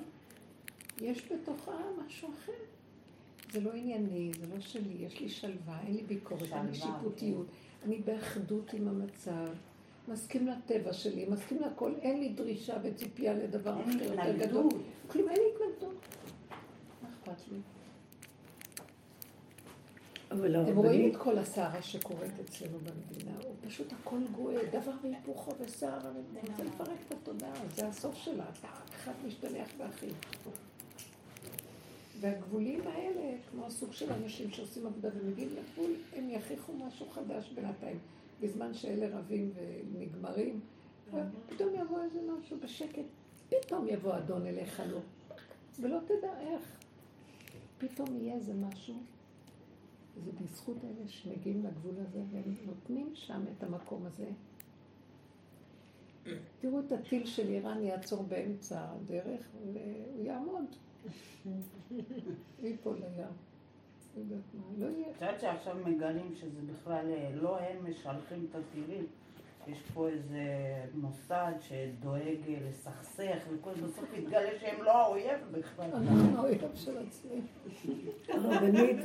יש בתוכה משהו אחר. זה לא ענייני, זה לא שלי, יש לי שלווה, אין לי ביקורת, אין לי שיפוטיות, אני באחדות עם המצב, מסכים לטבע שלי, מסכים לכל, אין לי דרישה וציפייה לדבר אחר יותר גדול. כלום, אין לי התנגדות. מה אכפת לי? אבל אתם רואים את כל הסערה שקורית אצלנו במדינה, הוא פשוט הכל גואה, דבר והיפוכו וסערה, ואני רוצה לפרק את התודעה, זה הסוף שלה, אתה אחד משתלח באחיו. והגבולים האלה, כמו הסוג של אנשים שעושים עבודה ומגיעים לגבול, הם יכריחו משהו חדש בינתיים. בזמן שאלה רבים ונגמרים, ופתאום יבוא איזה משהו בשקט, פתאום יבוא אדון אליך לא, ולא תדע איך. פתאום יהיה איזה משהו זה בזכות אלה שמגיעים לגבול הזה והם נותנים שם את המקום הזה. תראו את הטיל של איראן יעצור באמצע הדרך והוא יעמוד. ייפול לים. לא יודעת לא שעכשיו מגלים שזה בכלל אה, לא הם משלחים את הטילים, יש פה איזה מוסד שדואג אה, לסכסך וכל זה, בסוף יתגלה שהם לא האויב בכלל. אנחנו האויב של עצמי. הרבנית,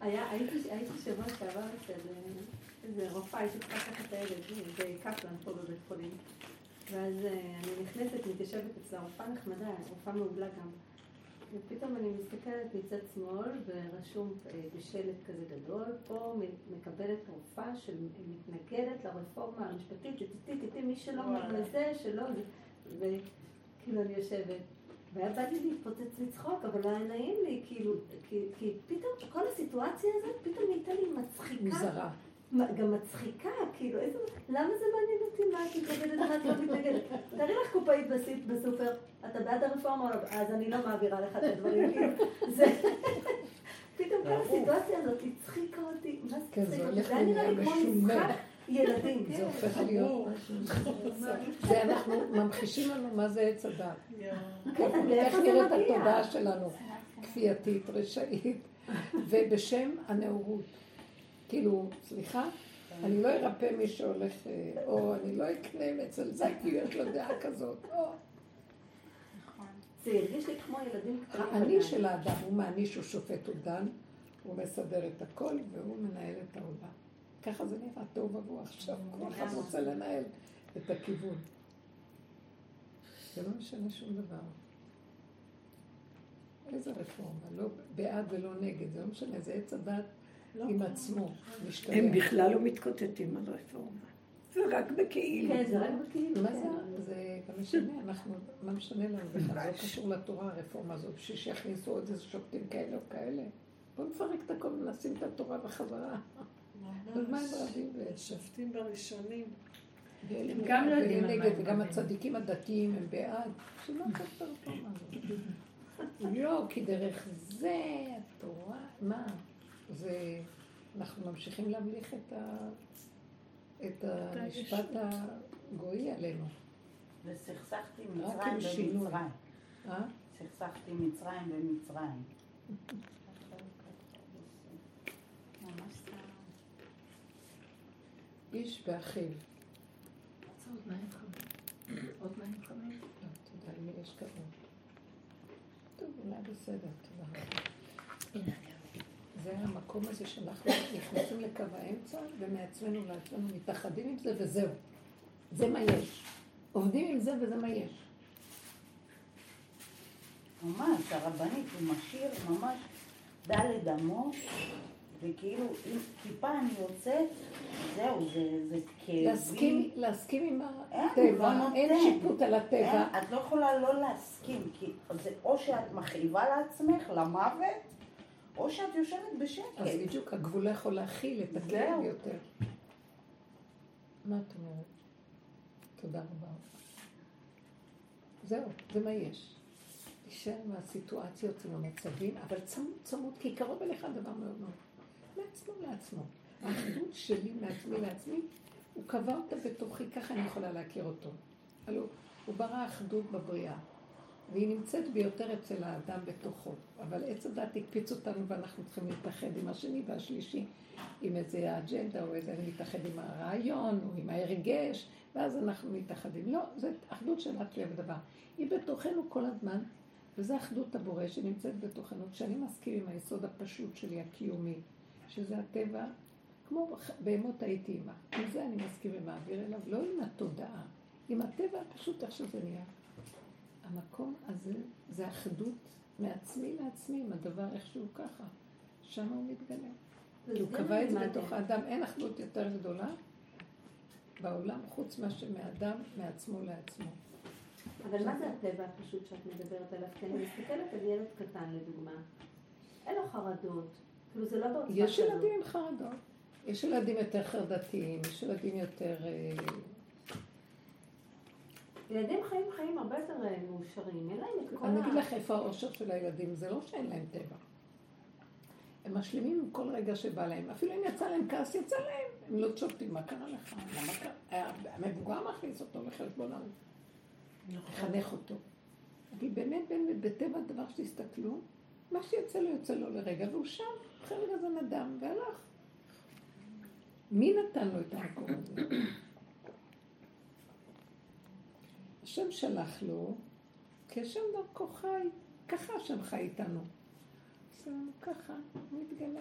היה, הייתי, שבוע שעבר אצל אה, איזה רופאה, הייתי צריכה לקחת את הילד, בקפלן פה בבית חולים. ואז אה, אני נכנסת, מתיישבת אצלה, רופאה נחמדה, רופאה מעולה גם. ופתאום אני מסתכלת מצד שמאל, ורשום אה, בשלט כזה גדול, פה מקבלת רופאה שמתנגדת לרפורמה המשפטית, תתי תתי מי שלא. מזה, שלא, זה- וכאילו אני יושבת. והיה בא לי להתפוצץ לצחוק, אבל לא היה נעים לי, כאילו, כי, כי פתאום כל הסיטואציה הזאת פתאום נהייתה לי מצחיקה. מוזרה. מה, גם מצחיקה, כאילו, איזה... למה זה מעניין אותי מה את מתנגדת ומה את לא מתנגדת? תארי לך קופאית בסופר, אתה בעד הרפורמה או לא? אז אני לא מעבירה לך את הדברים, *laughs* כאילו, זה... פתאום כל הסיטואציה הזאת הצחיקה אותי, מה זה כן, זה הצחיק אותי? הולך זה היה נראה לי כמו. משחק ילדים. זה הופך להיות *laughs* משהו. זה אנחנו ממחישים לנו מה זה עץ הדת. איך לאיפה זה נראית? התודעה שלנו, כפייתית, רשעית, *laughs* ובשם הנאורות. כאילו, סליחה, אני לא ארפא מי שהולך, אה, או אני לא אקנה אצל זה, כי יש לו דעה כזאת, או. זה הרגיש לי כמו ילדים קטנים. האני. של האדם, הוא מעניש, הוא שופט, הוא דן, הוא מסדר את הכל, והוא מנהל את העולם. ככה זה נראה, תוהו ובוהו עכשיו, כל אחד רוצה לנהל את הכיוון. זה לא משנה שום דבר. איזה רפורמה? לא בעד ולא נגד, זה לא משנה, זה עץ הדת עם עצמו. הם בכלל לא מתקוטטים על רפורמה. זה רק בכאילו. כן, זה רק בכאילו. מה כן. זה? זה גם משנה, אנחנו, מה משנה לנו בכלל? זה לא קשור לתורה הרפורמה הזאת, בשביל שיכניסו עוד איזה שופטים כאלה או כאלה. בואו נפרק את הכל ונשים את התורה בחזרה. אז מה הם רבים? שופטים בראשונים. ואלה גם לא יודעים ואלה על מה נגד, הם וגם. הצדיקים הדתיים הם בעד. אתה *laughs* פה מה זה? לא, כי דרך זה התורה, מה? זה, אנחנו ממשיכים להמליך את, ה, את המשפט הגוי עלינו. וסכסכתי מצרים. במצרים. אה? סכסכתי מצרים במצרים. איש ואחיו. רוצה עוד מים חמים? עוד מים חמים? לא, תודה, למי יש כבוד. טוב, אולי בסדר, תודה רבה. זה המקום הזה שאנחנו נכנסים לקו האמצע ומעצמנו לעצמנו מתאחדים עם זה וזהו. זה מה יש. עובדים עם זה וזה מה יש. ממש, הרבנית, הוא משאיר ממש דלת אמות, וכאילו, אם טיפה אני יוצאת, זהו, זה, זה כאבים. להסכים, להסכים עם אין, הטבע, לא אין נותן. שיפוט על הטבע. אין, את לא יכולה לא להסכים, כי זה או שאת מכאיבה לעצמך למוות, או שאת יושבת בשקט. אז בדיוק הגבול לא יכול להכיל את הכאב. יותר. מה את אומרת? תודה רבה. זהו, זה מה יש. תישאר מהסיטואציות ומהמצבים, אבל צמוד צמוד, כי קרוב אליך דבר מאוד מאוד. מעצמו לעצמו. האחדות שלי מעצמי לעצמי, הוא קבע אותה בתוכי, ככה אני יכולה להכיר אותו. הלוא הוא ברא אחדות בבריאה, והיא נמצאת ביותר אצל האדם בתוכו. אבל עץ הדת הקפיץ אותנו ואנחנו צריכים להתאחד עם השני והשלישי, עם איזה אג'נדה או איזה, אני מתאחד עם הרעיון או עם ההרגש, ואז אנחנו מתאחדים. לא, זו אחדות של את לב דבר. היא בתוכנו כל הזמן, וזו אחדות הבורא שנמצאת בתוכנו. כשאני מסכים עם היסוד הפשוט שלי, הקיומי, שזה הטבע, כמו בהמות הייתי עימה. עם זה אני מסכים ומעביר אליו, לא עם התודעה, עם הטבע הפשוט איך שזה נהיה. המקום הזה זה אחדות מעצמי לעצמי, עם הדבר איכשהו ככה. שם הוא מתגלה. כי הוא קבע את זה בתוך האדם, אין אחדות יותר גדולה בעולם חוץ מאשר מאדם, מעצמו לעצמו. אבל מה זה הטבע הפשוט שאת מדברת עליו? כי אני מסתכלת על ילד קטן לדוגמה. אין לו חרדות. כאילו זה לא בעוצמה יש כזאת. ילדים עם חרדות, יש ילדים יותר חרדתיים, יש ילדים יותר... אה, ילדים חיים חיים הרבה יותר אה, מאושרים. אין להם את כל אני ה... אגיד לך איפה האושר של הילדים, זה לא שאין להם טבע. הם משלימים עם כל רגע שבא להם. אפילו אם יצא להם כעס, יצא להם. הם לא שופטים, מה קרה לך? היה- המבוגר מכניס אותו לחשבונם. לחנך אותו. אבל באמת, באמת, בטבע הדבר שתסתכלו, מה שיוצא לו יוצא לו לרגע, והוא שם, אחרי רגע זה נדם, והלך. מי נתן לו את המקום הזה? השם שלח לו, כי השם דרכו חי, ככה השם חי איתנו. אז הוא ככה, הוא מתגלה.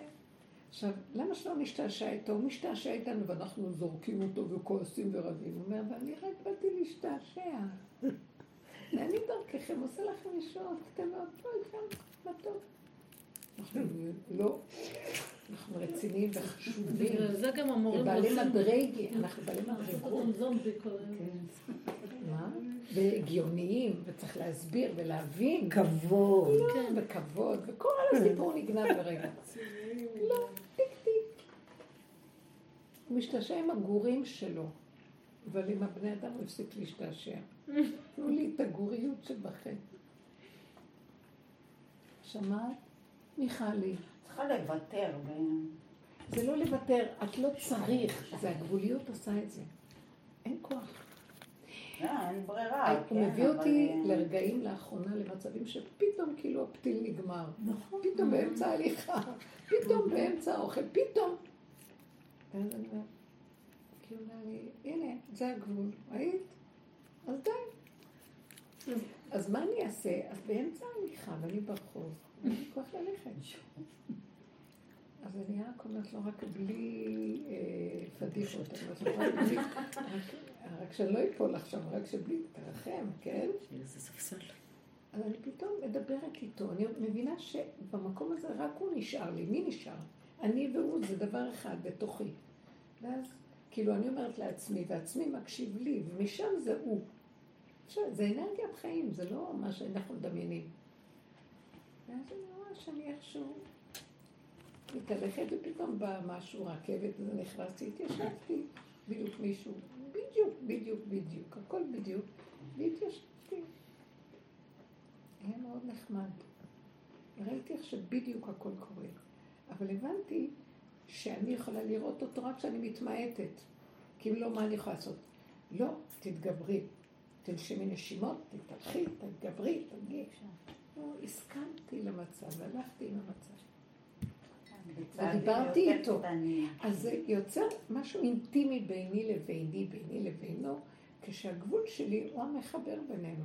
עכשיו, למה שלא נשתעשע איתו? הוא משתעשע איתנו ואנחנו זורקים אותו וכועסים ורבים. הוא אומר, ואני רק באתי להשתעשע. *laughs* ואני דרככם עושה לכם ישועות קטנות, פה איתכם, מה טוב. אנחנו לא, אנחנו רציניים וחשובים. בגלל זה גם המורים ובעלי רוצים מדרגי, אנחנו בעלי מדרגות. אותם זומבי כל היום. מה? והגיוניים, וצריך להסביר ולהבין. כבוד. כן, וכבוד, וכל הסיפור נגנב ברגע. *laughs* לא, טיק טיק. הוא משתעשע עם הגורים שלו, אבל עם הבני אדם הוא הפסיק להשתעשע. *laughs* תנו לי את הגוריות שבכם. שמעת? מיכלי, צריכה לוותר. זה לא לוותר, את לא צריך, זה הגבוליות עושה את זה. אין כוח. אה, אין ברירה, כן, הוא מביא אותי אה, לרגעים לאחרונה, למצבים שפתאום כאילו הפתיל נגמר. נכון. פתאום באמצע ההליכה, פתאום באמצע האוכל, פתאום. ואז אני אומרת, אומר לי, הנה, זה הגבול, ראית? אז די. אז- מה אני אעשה? אז באמצע ההליכה, ואני ברחוב, אין לי כוח ללכת. אז אני רק אומרת לו, רק בלי אה, פדיחות, אני רק בלי, *laughs* רק- רק שאני לא אפול עכשיו, רק שבלי, תרחם, כן? איזה ספסל. אז אני פתאום מדברת איתו, אני מבינה שבמקום הזה רק הוא נשאר לי, מי נשאר? אני והוא זה דבר אחד בתוכי. ואז כאילו אני אומרת לעצמי, ועצמי מקשיב לי, ומשם זה הוא. עכשיו, זה אנרגיית חיים, זה לא מה שאנחנו מדמיינים. ואז אני רואה שאני איכשהו מתהלכת, ופתאום בא משהו, רכבת, וזה נכנסתי, התיישבתי, בדיוק מישהו, בדיוק בדיוק, בדיוק, הכל בדיוק, והתיישבתי. היה מאוד נחמד. ראיתי איך שבדיוק הכל קורה. אבל הבנתי שאני יכולה לראות אותו רק כשאני מתמעטת. כי אם לא, מה אני יכולה לעשות? לא, תתגברי. תנשמי נשימות, תתהלכי, תתגברי, תגיעי. לא, הסכמתי למצב, הלכתי עם המצב. ודיברתי איתו. אז זה יוצר משהו אינטימי ביני לביני, ביני לבינו, כשהגבול שלי הוא המחבר בינינו.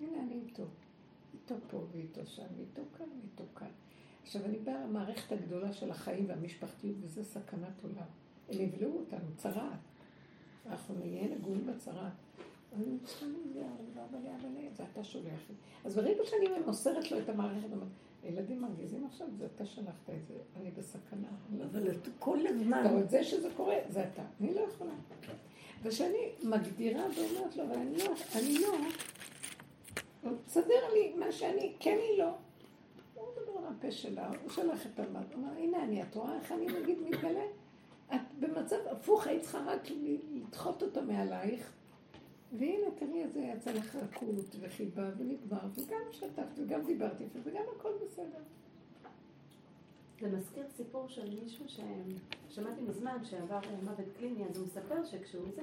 הנה אני איתו. איתו פה ואיתו שם, ואיתו כאן ואיתו כאן. עכשיו אני באה למערכת הגדולה של החיים והמשפחתיות, וזה סכנת עולם. הם יבלעו אותנו, צרעת. אנחנו נהיה נגועים בצרעת. אבל אני צריכה מזה, אבל אבל זה אתה שולח לי. אז ברגע שאני מוסרת לו את המערכת, הילדים מרגיזים עכשיו, זה אתה שלחת את זה, אני בסכנה. אבל את כל הזמן... אתה רואה, זה שזה קורה, זה אתה. אני לא יכולה. וכשאני מגדירה ואומרת לו, אבל אני לא, אני לא, הוא לי מה שאני, כן היא לא. הוא מדבר על הפה שלה, הוא שלח את המד, הוא אומר, הנה אני, את רואה איך אני נגיד מתגלה? את במצב הפוך, היית צריכה רק לדחות אותו מעלייך. והנה, תראי איזה יצא לך רכות וחיבה ונגמר, וגם שתפת וגם דיברתי וגם הכל בסדר. זה מזכיר סיפור של מישהו ששמעתי מזמן שעבר מוות קליני, אז הוא מספר שכשהוא זה,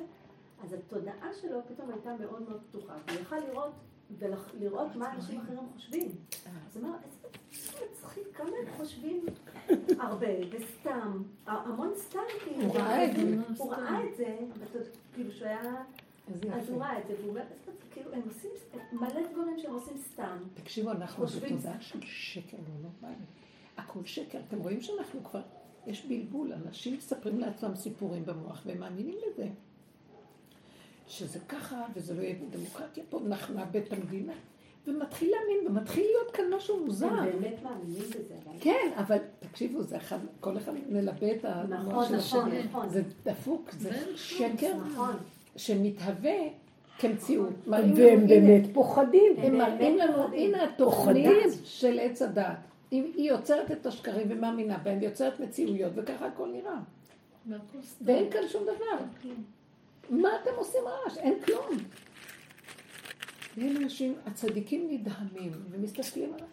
אז התודעה שלו פתאום הייתה מאוד מאוד פתוחה. הוא יכל לראות ולראות מה אנשים אחרים חושבים. אז הוא אמר, איזה מצחיק, כמה הם חושבים הרבה, וסתם, המון סתם, כאילו. הוא ראה את זה, כאילו שהוא היה... אז הוא ראה את זה, והוא אומר, כאילו, הם עושים מלא דברים שהם עושים סתם. תקשיבו, אנחנו בתודעה של שקר לא נורמלי. הכל שקר. אתם רואים שאנחנו כבר, יש בלבול, אנשים מספרים לעצמם סיפורים במוח והם מאמינים לזה. שזה ככה, וזה לא יהיה דמוקרטיה פה, אנחנו נאבד את המדינה. ומתחיל להאמין, ומתחיל להיות כאן משהו מוזר. הם באמת מאמינים בזה. כן, אבל תקשיבו, זה אחד, כל אחד מלבה את המוח של השני. נכון, נכון. זה דפוק, זה שקר שמתהווה כמציאות. והם באמת פוחדים. הם מראים לנו, הנה התוכנית של עץ הדת. היא יוצרת את השקרים ומאמינה בהם, היא יוצרת מציאויות, וככה הכל נראה. ואין כאן שום דבר. מה אתם עושים רעש? אין כלום. ואין אנשים, הצדיקים נדהמים, ומסתכלים עליו.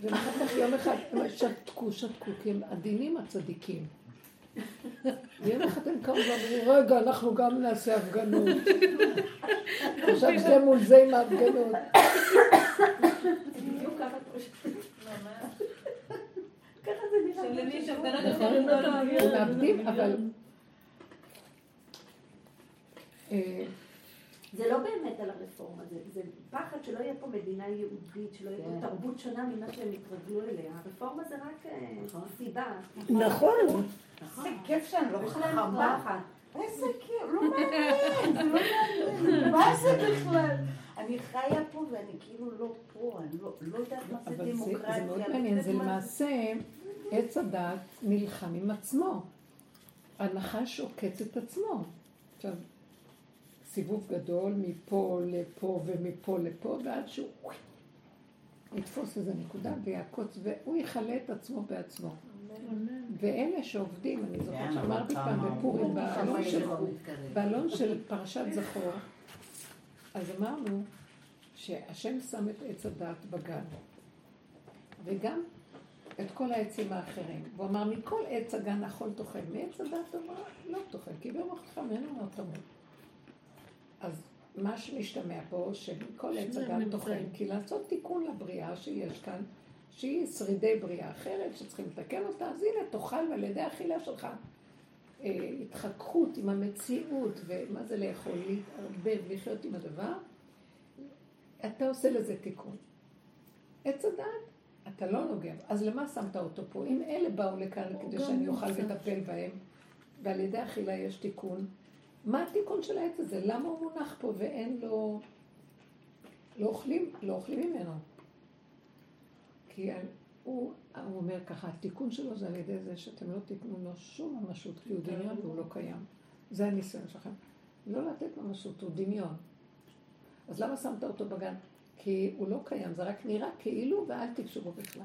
ואחר כך יום אחד, הם שתקו, שתקו, כי הם עדינים הצדיקים. ויום אחד הם קמו ואמרו, רגע, אנחנו גם נעשה הפגנות. עכשיו זה מול זה עם ההפגנות. לא הם מאבדים, אבל... אה, זה לא באמת על הרפורמה, זה, זה פחד שלא יהיה פה מדינה יהודית, שלא יהיה פה כן. תרבות שונה ממה שהם התרגלו אליה. הרפורמה זה רק אה, סיבה. נכון. איזה כיף שאני לא חכמה. איזה כיף, לא מעניין, זה לא מעניין. מה זה בכלל? אני חיה פה ואני כאילו לא פה, אני לא- לא יודעת מה זה דמוקרטיה. זה מאוד מעניין, זה למעשה עץ הדת נלחם עם עצמו. הנחש עוקץ את עצמו. עכשיו, סיבוב גדול מפה לפה ומפה לפה, ועד שהוא יתפוס איזה נקודה ויעקוץ, והוא יכלה את עצמו בעצמו. ואלה שעובדים, אני זוכרת שאמרתי פעם בפורים, בעלון של- פרשת זכור, אז אמרנו שהשם שם את עץ הדת בגן, וגם את כל העצים האחרים. והוא אמר, מכל עץ הגן אכול תאכל, מעץ הדת אמר, לא תאכל, כי ביום אוכלך ממנו לא תמות. אז מה שמשתמע פה, שמכל עץ הגן תאכל, כי לעשות תיקון לבריאה שיש כאן, שהיא שרידי בריאה אחרת, שצריכים לתקן אותה, אז הנה, תאכל ועל ידי אכילה שלך. אה, התחככות עם המציאות, ומה זה לאכול, להתערבב, לחיות עם הדבר, אתה עושה לזה תיקון. עץ הדת, אתה לא נוגע. אז למה שמת אותו פה? אם אלה באו לכאן כדי שאני אוכל לטפל בהם, ועל ידי אכילה יש תיקון, מה התיקון של העץ הזה? למה הוא מונח פה ואין לו... לא אוכלים, לא אוכלים ממנו. כי הוא, הוא אומר ככה, התיקון שלו זה על ידי זה שאתם לא תיתנו לו שום ממשות, כי הוא דמיון והוא לא קיים. זה הניסיון שלכם. לא לתת ממשות, הוא דמיון. אז למה שמת אותו בגן? כי הוא לא קיים, זה רק נראה כאילו, ואל תקשרו בכלל.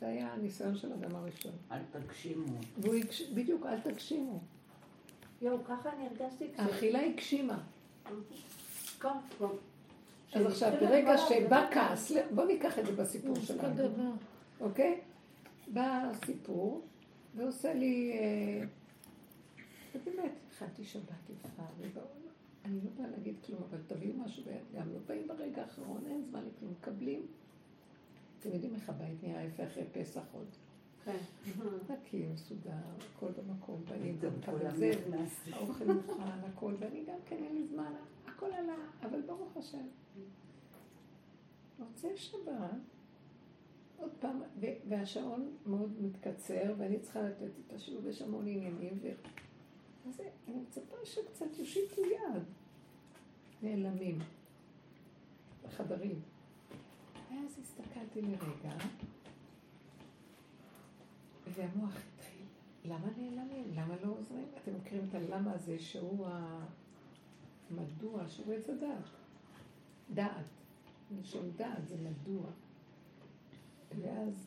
זה היה הניסיון של אדם הראשון. אל תגשימו. והוא הגש... בדיוק, אל תגשימו. יואו, ככה אני הרגשתי כש... האכילה הגשימה. כל- כל- אז עכשיו, ברגע שבא כעס, בוא ניקח את זה בסיפור שלנו. אוקיי? בא הסיפור, ועושה לי... אה, ובאמת, הכנתי שבת יפה. אני לא באה להגיד כלום, אבל תביאו משהו, גם לא באים ברגע האחרון, אין זמן לכלום, מקבלים. אתם יודעים איך הבית נראה יפה אחרי פסח עוד. כן. נקי, מסודר, הכל במקום, ואני גם כזה. האוכל מוכן, הכל, ואני גם כן אין לי זמן, הכל עלה, אבל ברוך השם. מוצאי שבת, עוד פעם, והשעון מאוד מתקצר, ואני צריכה לתת את השיעור, יש המון עניינים, ו... אז אני מצפה שקצת יושיטו יד. נעלמים. בחדרים. ואז הסתכלתי לרגע, והמוח התחיל, למה נעלמים? למה לא עוזרים? אתם מכירים את הלמה הזה שהוא ה... מדוע, שהוא עץ הדעת. דעת. לשון דעת זה מדוע. ואז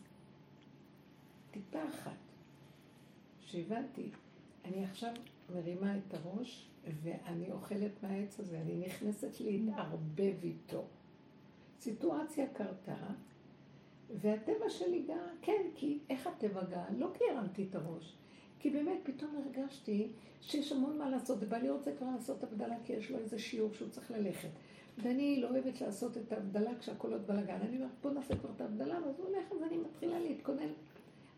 טיפה אחת, שהבנתי, אני עכשיו מרימה את הראש ואני אוכלת מהעץ הזה, אני נכנסת להתערבב איתו. סיטואציה קרתה, והטבע שלי גם, כן, כי איך הטבע גם? לא כי הרמתי את הראש, כי באמת פתאום הרגשתי שיש המון מה לעשות, ובעלי רוצה כבר לעשות הבדלה, כי יש לו איזה שיעור שהוא צריך ללכת. ואני לא אוהבת לעשות את ההבדלה כשהכל עוד בלאגן. אני אומרת, בוא נעשה כבר את ההבדלה, ואז הוא הולך, אז אני מתחילה להתכונן.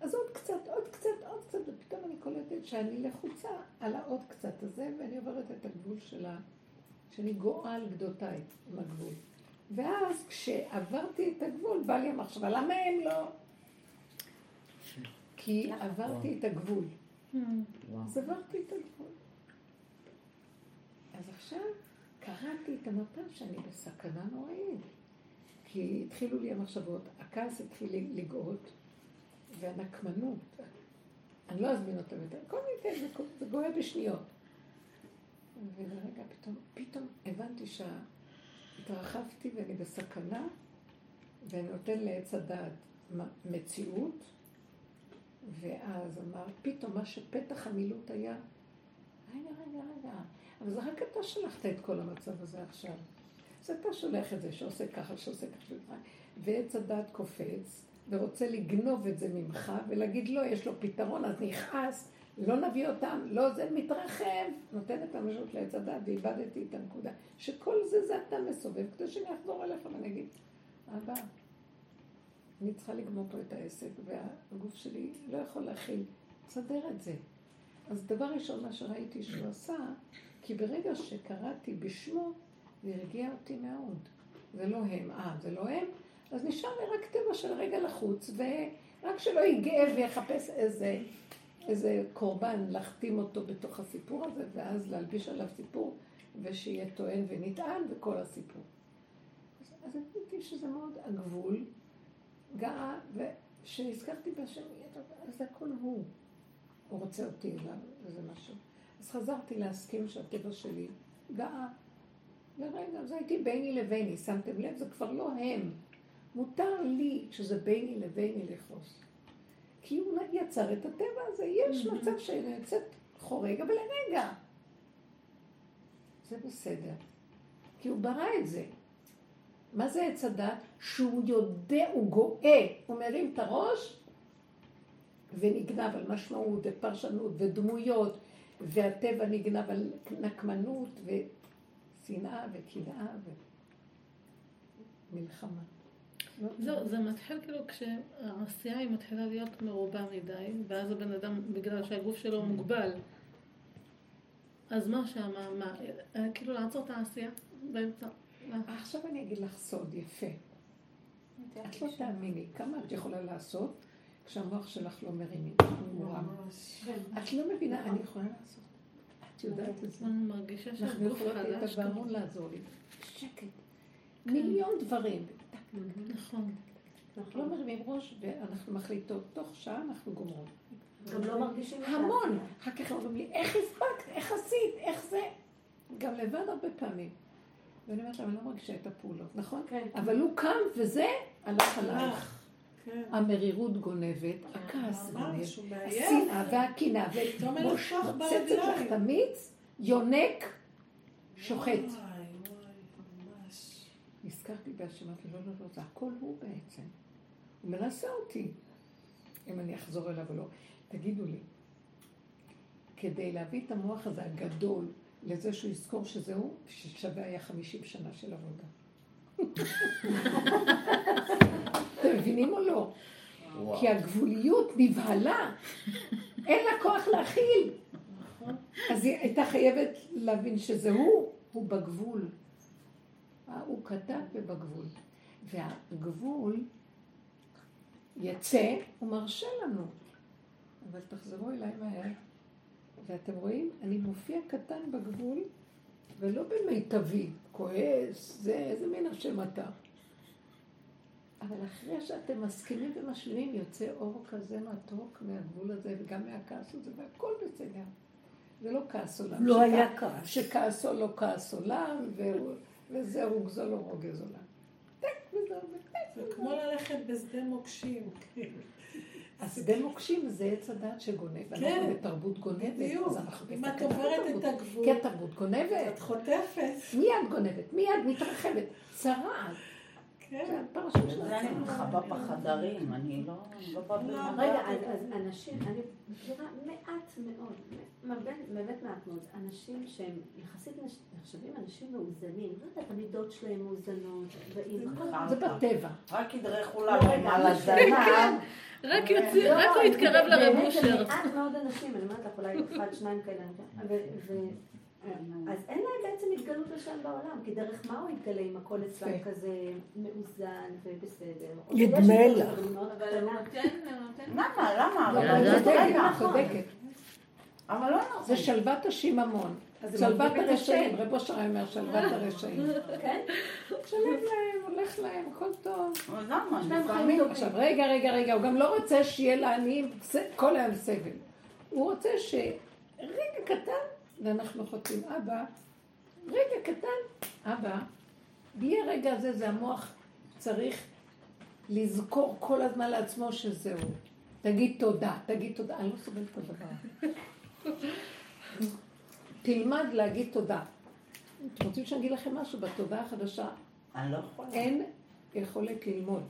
אז עוד קצת, עוד קצת, עוד קצת, ופתאום אני קולטת שאני לחוצה על העוד קצת הזה, ואני עוברת את הגבול שלה, שאני גואה על גדותיי עם הגבול. ואז כשעברתי את הגבול, בא לי המחשבה, למה הם לא? כי עברתי את הגבול. אז עברתי את הגבול. אז עכשיו קראתי את המפה שאני בסכנה נוראית. כי התחילו לי המחשבות, הכעס התחיל לגאות, והנקמנות, אני לא אזמין אותם יותר, כל מיני, זה, זה גואה בשניות. ולרגע פתאום, פתאום הבנתי שהתרחבתי ואני בסכנה, ואני נותן לעץ הדעת מציאות, ואז אמר, פתאום מה שפתח המילוט היה, רגע, רגע, רגע, אבל זה רק אתה שלחת את כל המצב הזה עכשיו. אז אתה שולח את זה שעושה ככה, שעושה ככה, ועץ הדת קופץ, ורוצה לגנוב את זה ממך, ולהגיד לא, יש לו פתרון, אז נכעס, לא נביא אותם, לא, זה מתרחב, נותן את המשות לעץ הדת, ואיבדתי את הנקודה. שכל זה, זה אתה מסובב, כדי שאני אחזור אליך ואני אגיד, אבא, אני צריכה לגמור פה את העסק, והגוף שלי לא יכול להכיל, תסדר את זה. אז דבר ראשון, מה שראיתי שהוא עשה, כי ברגע שקראתי בשמו, זה הרגיע אותי מאוד. זה לא הם, אה, זה לא הם? אז נשאר לי רק טבע של רגע לחוץ, ורק שלא יגאה ויחפש איזה, איזה קורבן, להחתים אותו בתוך הסיפור הזה, ואז להלביש עליו סיפור, ושיהיה טוען ונטען, וכל הסיפור. אז, אז הבנתי שזה מאוד הגבול, גאה, וכשנזכרתי בשם, אז הכל הוא. הוא רוצה אותי אליו, וזה משהו. אז חזרתי להסכים שהטבע שלי גאה. לרגע, אז הייתי ביני לביני, שמתם לב? זה כבר לא הם. מותר לי, כשזה ביני לביני, לכעוס. כי הוא יצר את הטבע הזה. יש מצב שאני יוצאת חורג, אבל לרגע. זה בסדר. כי הוא ברא את זה. מה זה עץ הדת? שהוא יודע, הוא גואה, הוא מרים את הראש ונגנב על משמעות ופרשנות ודמויות, והטבע נגנב על נקמנות ושנאה וקנאה ומלחמה. זהו, זה מתחיל כאילו כשהעשייה היא מתחילה להיות מרובה מדי, ואז הבן אדם, בגלל שהגוף שלו מוגבל, אז מה שמה, מה, כאילו לעצור את העשייה באמצע. עכשיו אני אגיד לך סוד יפה. את לא תאמיני כמה את יכולה לעשות כשהמוח שלך לא מרימים, הוא מורם. את לא מבינה, אני יכולה לעשות. את יודעת את זה. אני מרגישה אנחנו שהגוף יכולות את חלש. הוואמון לעזור לי. שקט. מיליון דברים. נכון. לא מרימים ראש, ואנחנו מחליטות, תוך שעה אנחנו גומרות. גם לא מרגישים המון. אחר כך אומרים לי, איך הספקת? איך עשית? איך זה? גם לבד הרבה פעמים. ואני אומרת להם, אני לא מרגישה את הפעולות, נכון? כן. אבל הוא קם וזה הלך עלייך. כן. המרירות גונבת, הכעס גונב. השנאה והקנאה, ומוצצת לך. את המיץ, יונק, שוחט. וואי, וואי, ממש. נזכרתי בהשם, אמרתי, לא, לא, לא, זה הכל הוא בעצם. הוא מנסה אותי, אם אני אחזור אליו או לא. תגידו לי, כדי להביא את המוח הזה הגדול לזה שהוא יזכור שזה הוא, ששווה היה 50 שנה של עבודה. אתם מבינים או לא? כי הגבוליות נבהלה, אין לה כוח להכיל. אז היא הייתה חייבת להבין שזה הוא, הוא בגבול. אה, הוא כתב ובגבול. והגבול יצא, הוא מרשה לנו. אבל תחזרו אליי מהר. ואתם רואים, אני מופיע קטן בגבול, ולא במיטבי, כועס, זה, איזה מין השם אתה. אבל אחרי שאתם מסכימים ומשלימים, יוצא אור כזה מתוק מהגבול הזה, וגם מהכעס הזה, והכל בסדר. זה לא כעס עולם. לא שכ- היה כעס. שכעסו לא כעס עולם, והוא- וזה רוגזו לא רוגז עולם. זה. כמו ללכת בשדה מוקשים. אז שדה מוקשים זה עץ הדעת שגונב. כן, אנחנו בתרבות גונבת. בדיוק. אם את עוברת. את הגבול, כי התרבות גונבת. את חוטפת. מיד גונבת, מיד מתרחבת. צרעת. כן. זה זה אני. מכבה בחדרים, אני לא לא. רגע, אז, אנשים, אני מכירה מעט מאוד, באמת, מעט מאוד, אנשים שהם יחסית נחשבים אנשים מאוזנים, לא יודעת, המידות שלהם מאוזנות, הכל- זה בטבע. רק ידרכו לא, לנו רגע, על הזנב. רק יוצא, לא, רק הוא יתקרב לרב אושר. זה מעט מאוד אנשים, אני אומרת לך, אולי אחד, שניים כאלה, אז אין להם בעצם התגלות לשם בעולם, כי דרך מה הוא יתגלה אם הכל אצלם. כזה מאוזן ובסדר? נדמה שיש לך. אבל הוא. נותן, הוא נותן. למה? למה? לא, אבל אבל זה צודקת. אבל לא נכון. זה שלוות השיממון. שלוות הרשעים, רב אושר היה אומר שלוות הרשעים. כן? שלם להם, הולך להם, הכל טוב. אבל למה? יש להם חיים. טובים. עכשיו, רגע, רגע, רגע, הוא גם לא רוצה שיהיה לעניים כל היום סבל. הוא רוצה שרגע קטן, ואנחנו חוטאים, אבא, רגע קטן, אבא, בלי הרגע הזה, זה המוח צריך לזכור כל הזמן לעצמו שזהו. תגיד תודה, תגיד תודה. אני לא סובלת את הדבר. *laughs* תלמד להגיד תודה. אתם רוצים שאני אגיד לכם משהו? בתודה החדשה אני לא. אין יכולת ללמוד.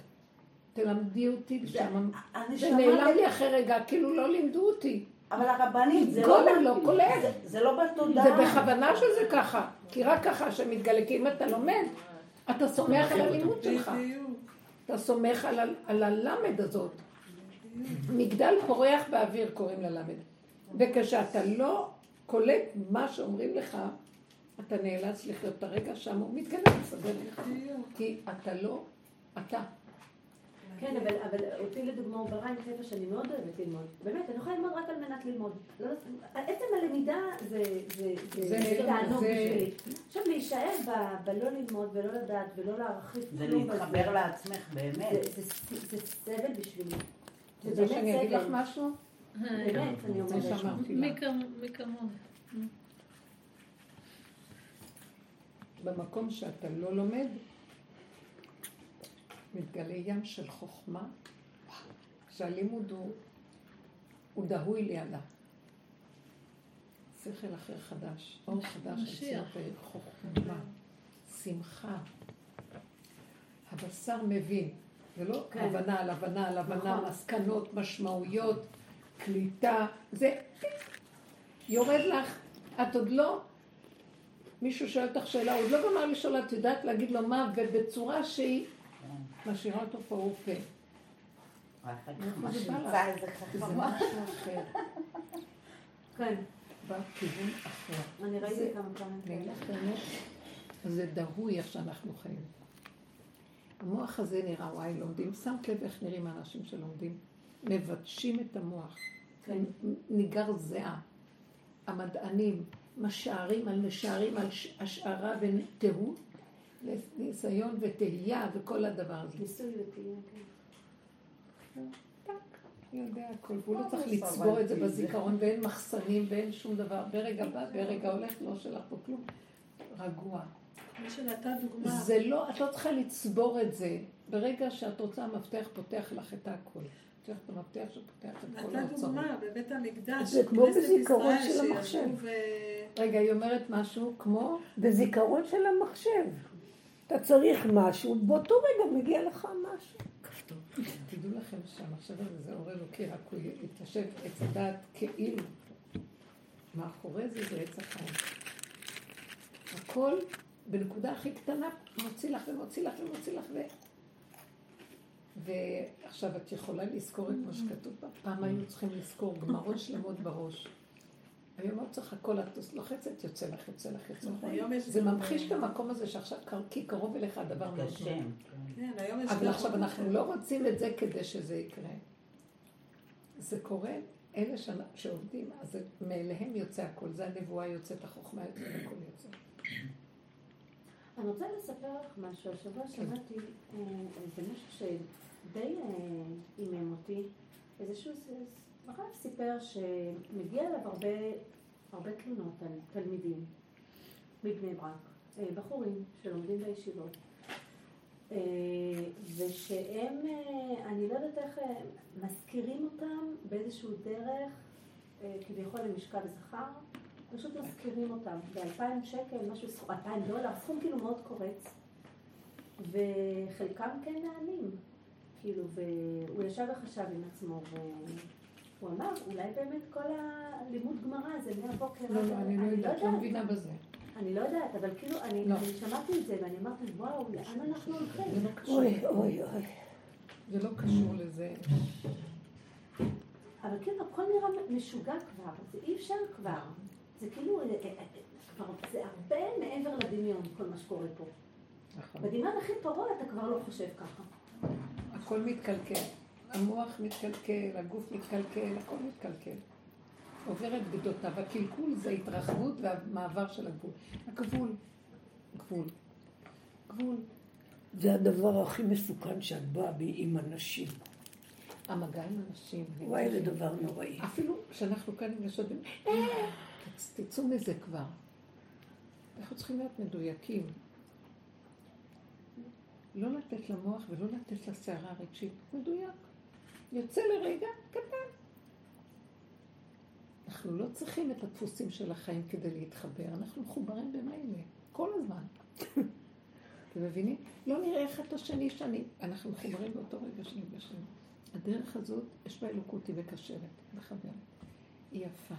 תלמדי אותי זה נעלם לי אחרי רגע, כאילו לא לימדו אותי. אבל הרבנית, זה גולם לא... לא קולט. זה- זה לא בתודעה. זה בכוונה שזה ככה. כי רק ככה שמתגלה. כי אם אתה לומד, אתה סומך על הלימוד שלך. אתה סומך על, הלמד הזאת. מגדל פורח באוויר קוראים ללמד. וכשאתה לא קולט מה שאומרים לך, אתה נאלץ לחיות את הרגע שם, הוא מתגלה, מסדר לך. כי אתה לא, אתה. כן, אבל, אבל אותי לדוגמה הוא ברא עם טבע שאני מאוד אוהבת ללמוד. באמת, אני יכולה ללמוד רק על מנת ללמוד. לא, עצם הלמידה זה, זה, זה, זה- זה תענוג זה- בשבילי. עכשיו להישאר ב- בלא ללמוד ולא לדעת ולא להרחיב זה כלום להתחבר לעצמך באמת. זה, זה, זה סבל בשבילי. זה רוצה באמת שאני אגיד לך סבל. משהו? באמת, אני זה אומרת. מי לך. כמ- מי כמונו? במקום שאתה לא לומד, מתגלה ים של חוכמה, שהלימוד הוא, הוא דהוי לידה. שכל אחר חדש, אור חדש, משיח. חוכמה, שמחה. הבשר מבין, זה לא כן. הבנה על הבנה על הבנה, נכון. מסקנות, משמעויות, קליטה, זה יורד לך, את עוד לא, מישהו שואל אותך שאלה, הוא עוד לא גמר לשאול, את יודעת להגיד לו מה, ובצורה שהיא משאירה אותו חכמה. משהו אחר, כן, בכיוון אחר. אני ראיתי זה- כמה פעמים זה דהוי איך שאנחנו חיים. המוח הזה נראה, וואי, לומדים, שמת לב איך נראים האנשים שלומדים? מבטשים את המוח. כן. ניגר זיעה. המדענים משערים על משערים על השערה ותהות, ניסיון ותהייה וכל הדבר הזה. ניסוי וטעייה, כן. יודע הכל, והוא לא לא, צריך לצבור את זה. בזיכרון, ואין מחסנים ואין שום דבר. ברגע בא, ברגע הולך, לא שלח פה כלום. רגוע. מי שנתן דוגמה. זה לא, את לא צריכה לצבור את זה. ברגע שאת רוצה, המפתח פותח לך את הכל. פותח את המפתח שפותח את כל נתן האוצרות. דוגמה בבית המקדש. זה כמו כנסת בזיכרון ישראל של המחשב. שישבו ו- רגע, היא אומרת משהו כמו, בזיכרון של המחשב. אתה צריך משהו, באותו רגע מגיע לך משהו. תדעו לכם שהמחשב הזה זה אור אלוקי, רק הוא יתיישב עץ הדעת כאילו. מאחורי זה זה עץ החיים. הכל בנקודה הכי קטנה מוציא לך ומוציא לך ומוציא לך ו... ועכשיו את יכולה לזכור את מה שכתוב בה. פעם היינו צריכים לזכור גמרות שלמות בראש. היום לא צריך הכל, את לוחצת, יוצא לך, יוצא לך, יוצא לך. יש זה ממחיש את המקום הזה שעכשיו, כי קרוב אליך הדבר מאוד. כן, יש אבל עכשיו אנחנו לא רוצים את זה כדי שזה יקרה. זה קורה, אלה. שעובדים, אז זה- מאליהם יוצא הכל, זה הנבואה יוצאת, החוכמה יוצאת, הכל יוצא. אני רוצה לספר לך משהו. השבוע שמעתי אה, איזה משהו שדי אה, עימם אותי. איזשהו הרב סיפר שמגיע אליו הרבה, הרבה תלונות על תלמידים מבני ברק, אה, בחורים שלומדים בישיבות. אה, ושהם, אה, אני לא יודעת איך, מזכירים אותם באיזשהו דרך, כביכול למשכב זכר, פשוט מזכירים אותם באלפיים שקל, משהו, סכום- אלפיים דולר, סכום כאילו מאוד קורץ. וחלקם כן נענים, כאילו, והוא ישב וחשב עם עצמו, והוא אמר, אולי באמת כל הלימוד גמרא זה מהבוקר. לא, עד- לא, אני לא יודעת, לא מבינה בזה. אני לא יודעת, אבל כאילו, אני, לא. אני שמעתי את זה ואני אמרתי, וואו, לאן אנחנו הולכים? לא. אוי, אוי, אוי. זה לא קשור לזה. אבל כאילו, הכל נראה משוגע כבר, זה אי אפשר כבר. זה כאילו, אה, אה, אה, זה הרבה מעבר לדמיון, כל מה שקורה פה. נכון. בדמיון הכי פרוע אתה כבר לא חושב ככה. הכל מתקלקל. המוח מתקלקל, הגוף מתקלקל, הכל מתקלקל. עובר את גדותיו. הקלקול זה התרחבות והמעבר של הגבול. הגבול, גבול. גבול. זה הדבר הכי מסוכן שאת באה בי עם אנשים. המגע עם אנשים. וואי, זה דבר נוראי. אפילו כשאנחנו כאן עם נשות, אה, תצאו מזה כבר. אנחנו צריכים להיות מדויקים. לא לתת למוח ולא לתת לסערה הרגשית. מדויק. יוצא לרגע קטן. אנחנו לא צריכים את הדפוסים של החיים כדי להתחבר, אנחנו מחוברים במילא, כל הזמן. *laughs* אתם מבינים? לא נראה אחד את השני שאני, אנחנו מחוברים באותו רגע שנפגשנו. הדרך הזאת, יש בה אלוקות, היא מקשרת, מחברת. היא יפה.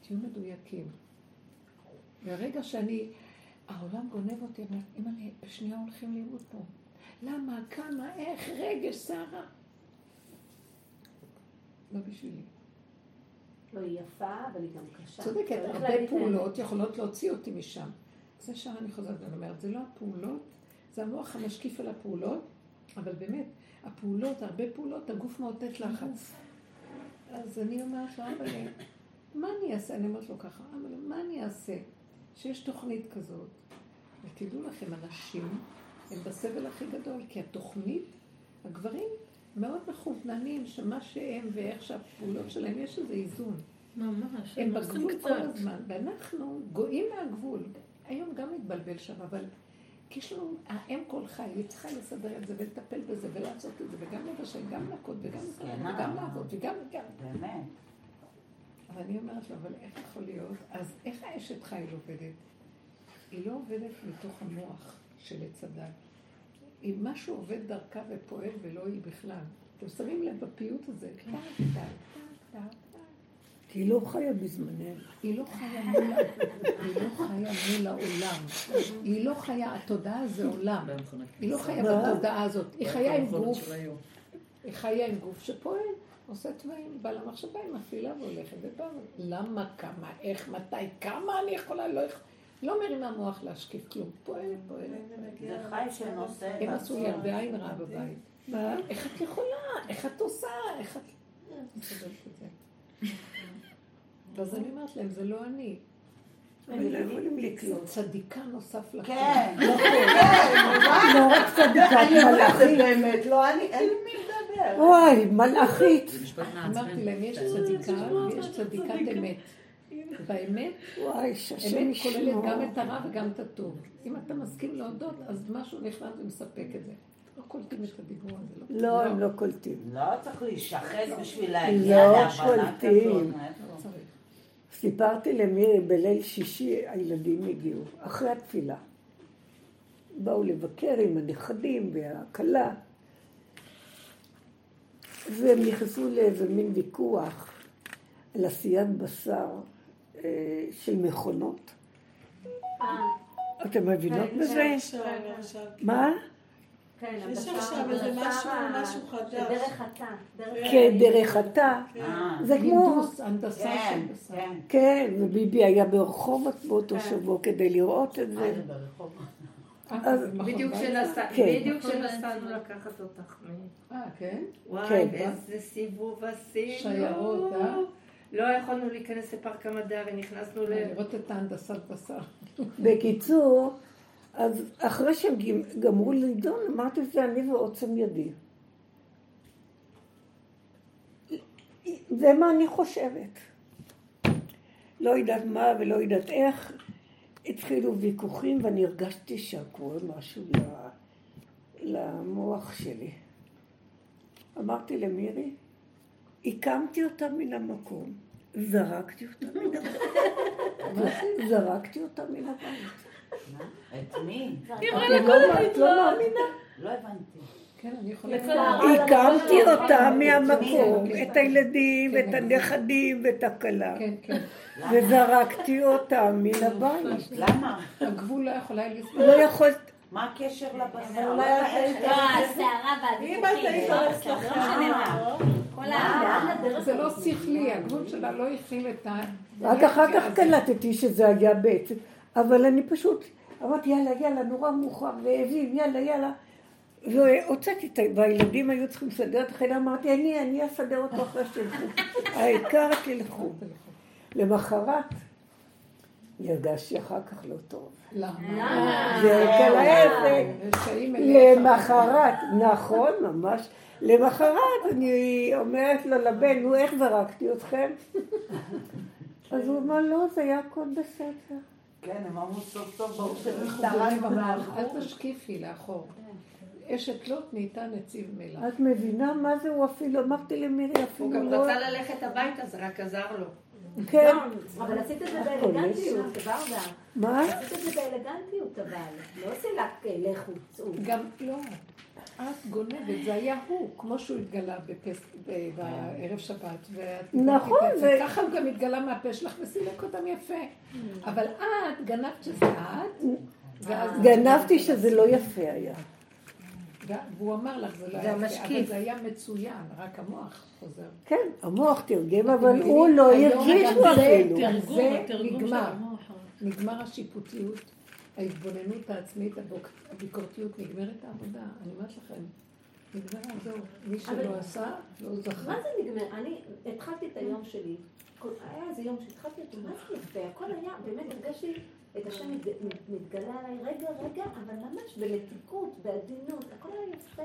תהיו מדויקים. והרגע שאני, העולם גונב אותי, אני אומרת, אימא'לה, בשנייה הולכים לאיבוד פה. למה, כמה, איך, רגש, סערה. לא בשבילי. לא, היא יפה, אבל היא גם קשה. צודקת, הרבה פעולות יכולות להוציא אותי משם. זה שם אני חוזרת ואני אומרת, זה לא הפעולות, זה המוח המשקיף על הפעולות, אבל באמת, הפעולות, הרבה פעולות, הגוף מאותת לחץ. אז אני אומרת לו, אבל מה אני אעשה? אני אומרת לו ככה, אבל מה אני אעשה? שיש תוכנית כזאת, ותדעו לכם, אנשים הם בסבל הכי גדול, כי התוכנית, הגברים מאוד מכווננים שמה שהם ואיך שהפעולות שלהם, יש איזה איזון. ממש, הם בגבול קצת. כל הזמן, ואנחנו גויים מהגבול. היום גם מתבלבל שם, אבל יש לנו, האם כל חי, היא צריכה לסדר את זה ולטפל בזה ולעשות את זה, וגם לבשל, גם להכות, וגם לסדר, וגם. לעבוד, וגם וגם. באמת. אבל אני אומרת לו, אבל איך יכול להיות? אז איך האשת חיל עובדת? היא לא עובדת מתוך המוח של עץ הדת. היא משהו עובד דרכה ופועל ולא היא בכלל. אתם שמים לב בפיוט הזה? טה, טה, טה. כי היא לא חיה בזמננו. היא לא חיה מול, היא לא חיה מול העולם. היא לא חיה, התודעה זה עולם. במכונת היא לא חיה? בתודעה הזאת. היא חיה עם גוף. היא חיה עם גוף שפועל, עושה תוואים, בא למחשבה, היא מפעילה והולכת ובאה. למה, כמה, איך, מתי, כמה אני יכולה, לא יכולה. לא מרימה מוח להשקיף כלום. פועלת, פועלת. זה חי שנושא הם עשו לי. הרבה עין רעה בבית. מה? איך את יכולה? איך את עושה? איך את... אני זה. *laughs* ואז אני אומרת להם, זה לא אני. הם לא יכולים לקלוט. צדיקה נוסף לכם. כן, לא *laughs* רק צדיקה, אני אומרת, זה מלאכית. באמת, לא, אני, אין לי מי לדבר. וואי, מלאכית. אמרתי להם, יש כן. צדיקה ויש צדיקת אמת. והאמת, וואי, אמת כוללת. גם את הרע וגם את הטוב. אם אתה מסכים להודות, אז משהו נכנס ומספק את זה. לא קולטים את הדיבור הזה, לא? לא, הם לא קולטים. לא צריך להישחט בשביל להגיע לא להבנה. כזאת. לא. סיפרתי למירי, בליל שישי הילדים הגיעו, אחרי התפילה. באו לבקר עם הנכדים והכלה, והם נכנסו לאיזה מין ויכוח על עשיית בשר של מכונות. אה, אתם מבינות כן, בזה? מה? כן, יש עכשיו איזה משהו- משהו חדש. דרך התא. דרך- כן, דרך התא. אה, זה כמו... הינדוס, הנדסה כן, של בשר. כן. כן, וביבי היה ברחובות באותו כן. שבוע כדי לראות את זה. אה, בדיוק כן. בדיוק כשנסענו לקחת אותך. אה, כן? וואי, כן. איזה סיבוב עשינו. שיירות, אה? לא יכולנו להיכנס לפארק המדע ונכנסנו ל... לראות את ההנדסת בשר. בקיצור, אז אחרי שהם גמ- גמרו לדון, אמרתי זה אני ועוצם ידי. זה מה אני חושבת. לא יודעת מה ולא יודעת איך. התחילו ויכוחים ואני הרגשתי שקורה משהו ל- למוח שלי. אמרתי למירי, הקמתי אותה מן המקום, זרקתי אותה מן הבית. זרקתי אותה מן הבית. מה? את מי? את לא- את לא מאמינה? לא הבנתי. כן. הקמתי אותה מהמקום, כן. את הילדים, כן. את הנכדים ואת הכלה, כן, כן. וזרקתי אותה מן הבית. למה? הגבול לא יכול היה לסבול. לא יכולת, מה הקשר לבשר? אולי לא את היית- לא, הסערה אם והוויכוחים. את היית הולכת לא משנה מה. כל ה... לאן הדרך זה לא? שכלי, הגבול שלה לא הכיל את ה... רק אחר כך קלטתי שזה היה בעצם, אבל אני פשוט אמרתי יאללה יאללה נורא מאוחר רעבים יאללה יאללה והוצאתי את ה... והילדים היו צריכים לסדר את החדר, אמרתי אני אני אסדר אותו אחרי שתלכו, *laughs* העיקר תלכו. למחרת הרגשתי אחר כך לא טוב. למה? זה כל ההפך. רשעים אליך. למחרת, נכון, ממש. למחרת אני אומרת לו לבן, נו איך זרקתי אתכם? *laughs* אז הוא אמר, לא, זה היה הכל בסדר. כן, הם אמרו סוף סוף ברוך משטרה במערכות. אל תשקיפי לאחור. אשת לוט נהייתה נציב מלח. את מבינה מה זה? הוא אפילו, אמרתי למירי, הוא אפילו גם לא... רצה ללכת הביתה, זה רק עזר לו. כן. אבל עשית את זה באלגנטיות, ורדה. מה? עשית את זה באלגנטיות, אבל. לא לך אה, לכו, צאו. גם לא. את גונבת, זה היה הוא, כמו שהוא התגלה בפס... בערב שבת. נכון, גנבת את זה- ככה הוא גם התגלה מהפה שלך וסילק אותם יפה. אבל את גנבת שזה את, ואז... גנבתי שזה לא יפה היה. והוא אמר לך, זה לא זה היה אבל המשקיף. זה היה מצוין, רק המוח חוזר. כן, המוח תרגם, אבל? הוא לא הרגיש זה אפילו. תרגום, זה נגמר. נגמר השיפוטיות, ההתבוננות העצמית, הביקורתיות, נגמרת העבודה. אני אומרת לכם, נגמרה, זהו. מי שלא אבל- עשה, לא זכה. מה זה נגמר? אני התחלתי את היום שלי. היה איזה יום שהתחלתי אותו, מה זה יפה? הכל היה, באמת הרגשתי את השם מתג- מתגלה עליי, רגע, רגע, אבל ממש במתיקות, בעדינות, הכל היה יפה.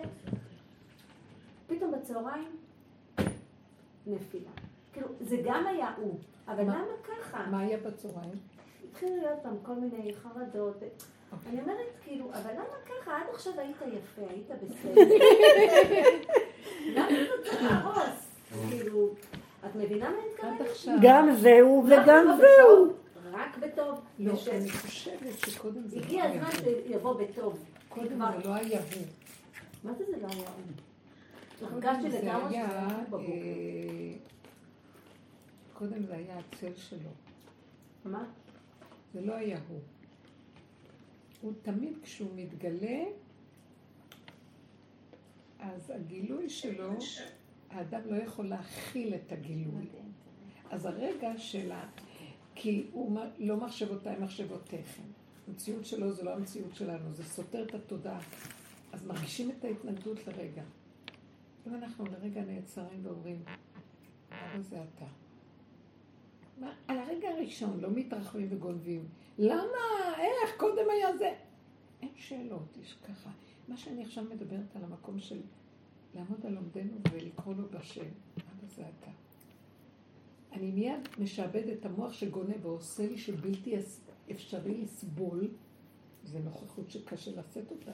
פתאום בצהריים, נפילה. כאילו, זה גם היה הוא, אבל מה? למה ככה? מה היה בצהריים? התחילו להיות פעם כל מיני חרדות. אני אומרת, כאילו, אבל למה ככה? עד עכשיו היית יפה, היית בסדר. למה אתה צריך להרוס? כאילו, את מבינה מה אני מתכוונת? גם זהו וגם זהו. רק בטוב. לא, אני חושבת שקודם זה לא הגיע היה הזמן. שיבוא בטוב. קודם זה לא היה הוא. מה זה זה לא היה הוא? הרגשתי לגמרי. אה, קודם זה היה הצל שלו. מה? זה לא היה הוא. הוא תמיד כשהוא מתגלה, אז הגילוי שלו, האדם לא יכול להכיל את הגילוי. אז הרגע של. כי הוא לא מחשבותיי מחשבותיכם. המציאות שלו זה לא המציאות שלנו, זה סותר את התודעה. אז מרגישים את ההתנגדות לרגע. אם אנחנו לרגע נעצרים ואומרים, אבא זה אתה. מה, על הרגע הראשון לא מתרחבים וגונבים. למה? איך? קודם היה זה. אין שאלות, יש ככה. מה שאני עכשיו מדברת על המקום של לעמוד על עומדנו ולקרוא לו בשם, אבא זה אתה. אני מיד משעבד את המוח שגונה ועושה לי שבלתי אפשרי לסבול, זה נוכחות שקשה לשאת אותה,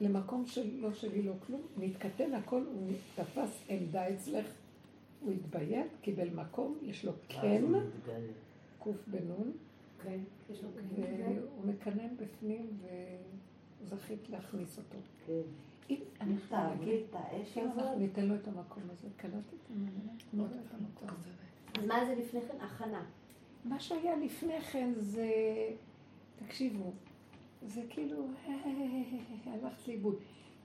למקום שלא שלי לא כלום, נתקטן הכל, הוא תפס עמדה אצלך, הוא התביית, קיבל מקום, יש לו כן, קוף בנון. והוא מקנן בפנים וזכית להכניס אותו. כן. אם את האש כן, הזאת. אנחנו ניתן לו את המקום הזה, קלטתי את המקום, תנו לו את המקום. אז מה זה לפני כן? הכנה. מה שהיה לפני כן זה, תקשיבו, זה כאילו, *laughs* הלכת לאיבוד.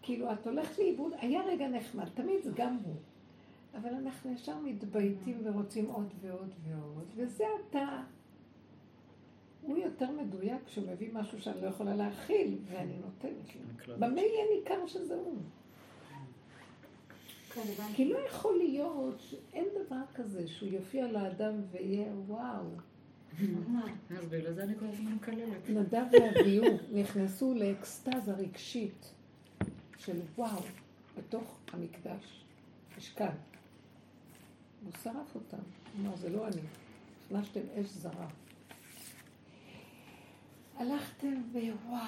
כאילו, את הולכת לאיבוד, היה רגע נחמד, תמיד זה גם הוא. אבל אנחנו ישר מתבייתים ורוצים עוד ועוד ועוד, וזה אתה. הוא יותר מדויק כשהוא מביא משהו שאני לא יכולה להכיל, ואני נותנת לו. במה יהיה ניכר שזה הוא? כי לא יכול להיות שאין דבר כזה שהוא יופיע לאדם ויהיה וואו. אז בגלל זה אני כל הזמן מקללת. נדב ואביהו נכנסו לאקסטזה רגשית של וואו, בתוך המקדש, משכן. הוא שרף אותם. אמר, זה לא אני. הכנסתם אש זרה. הלכתם ווואו,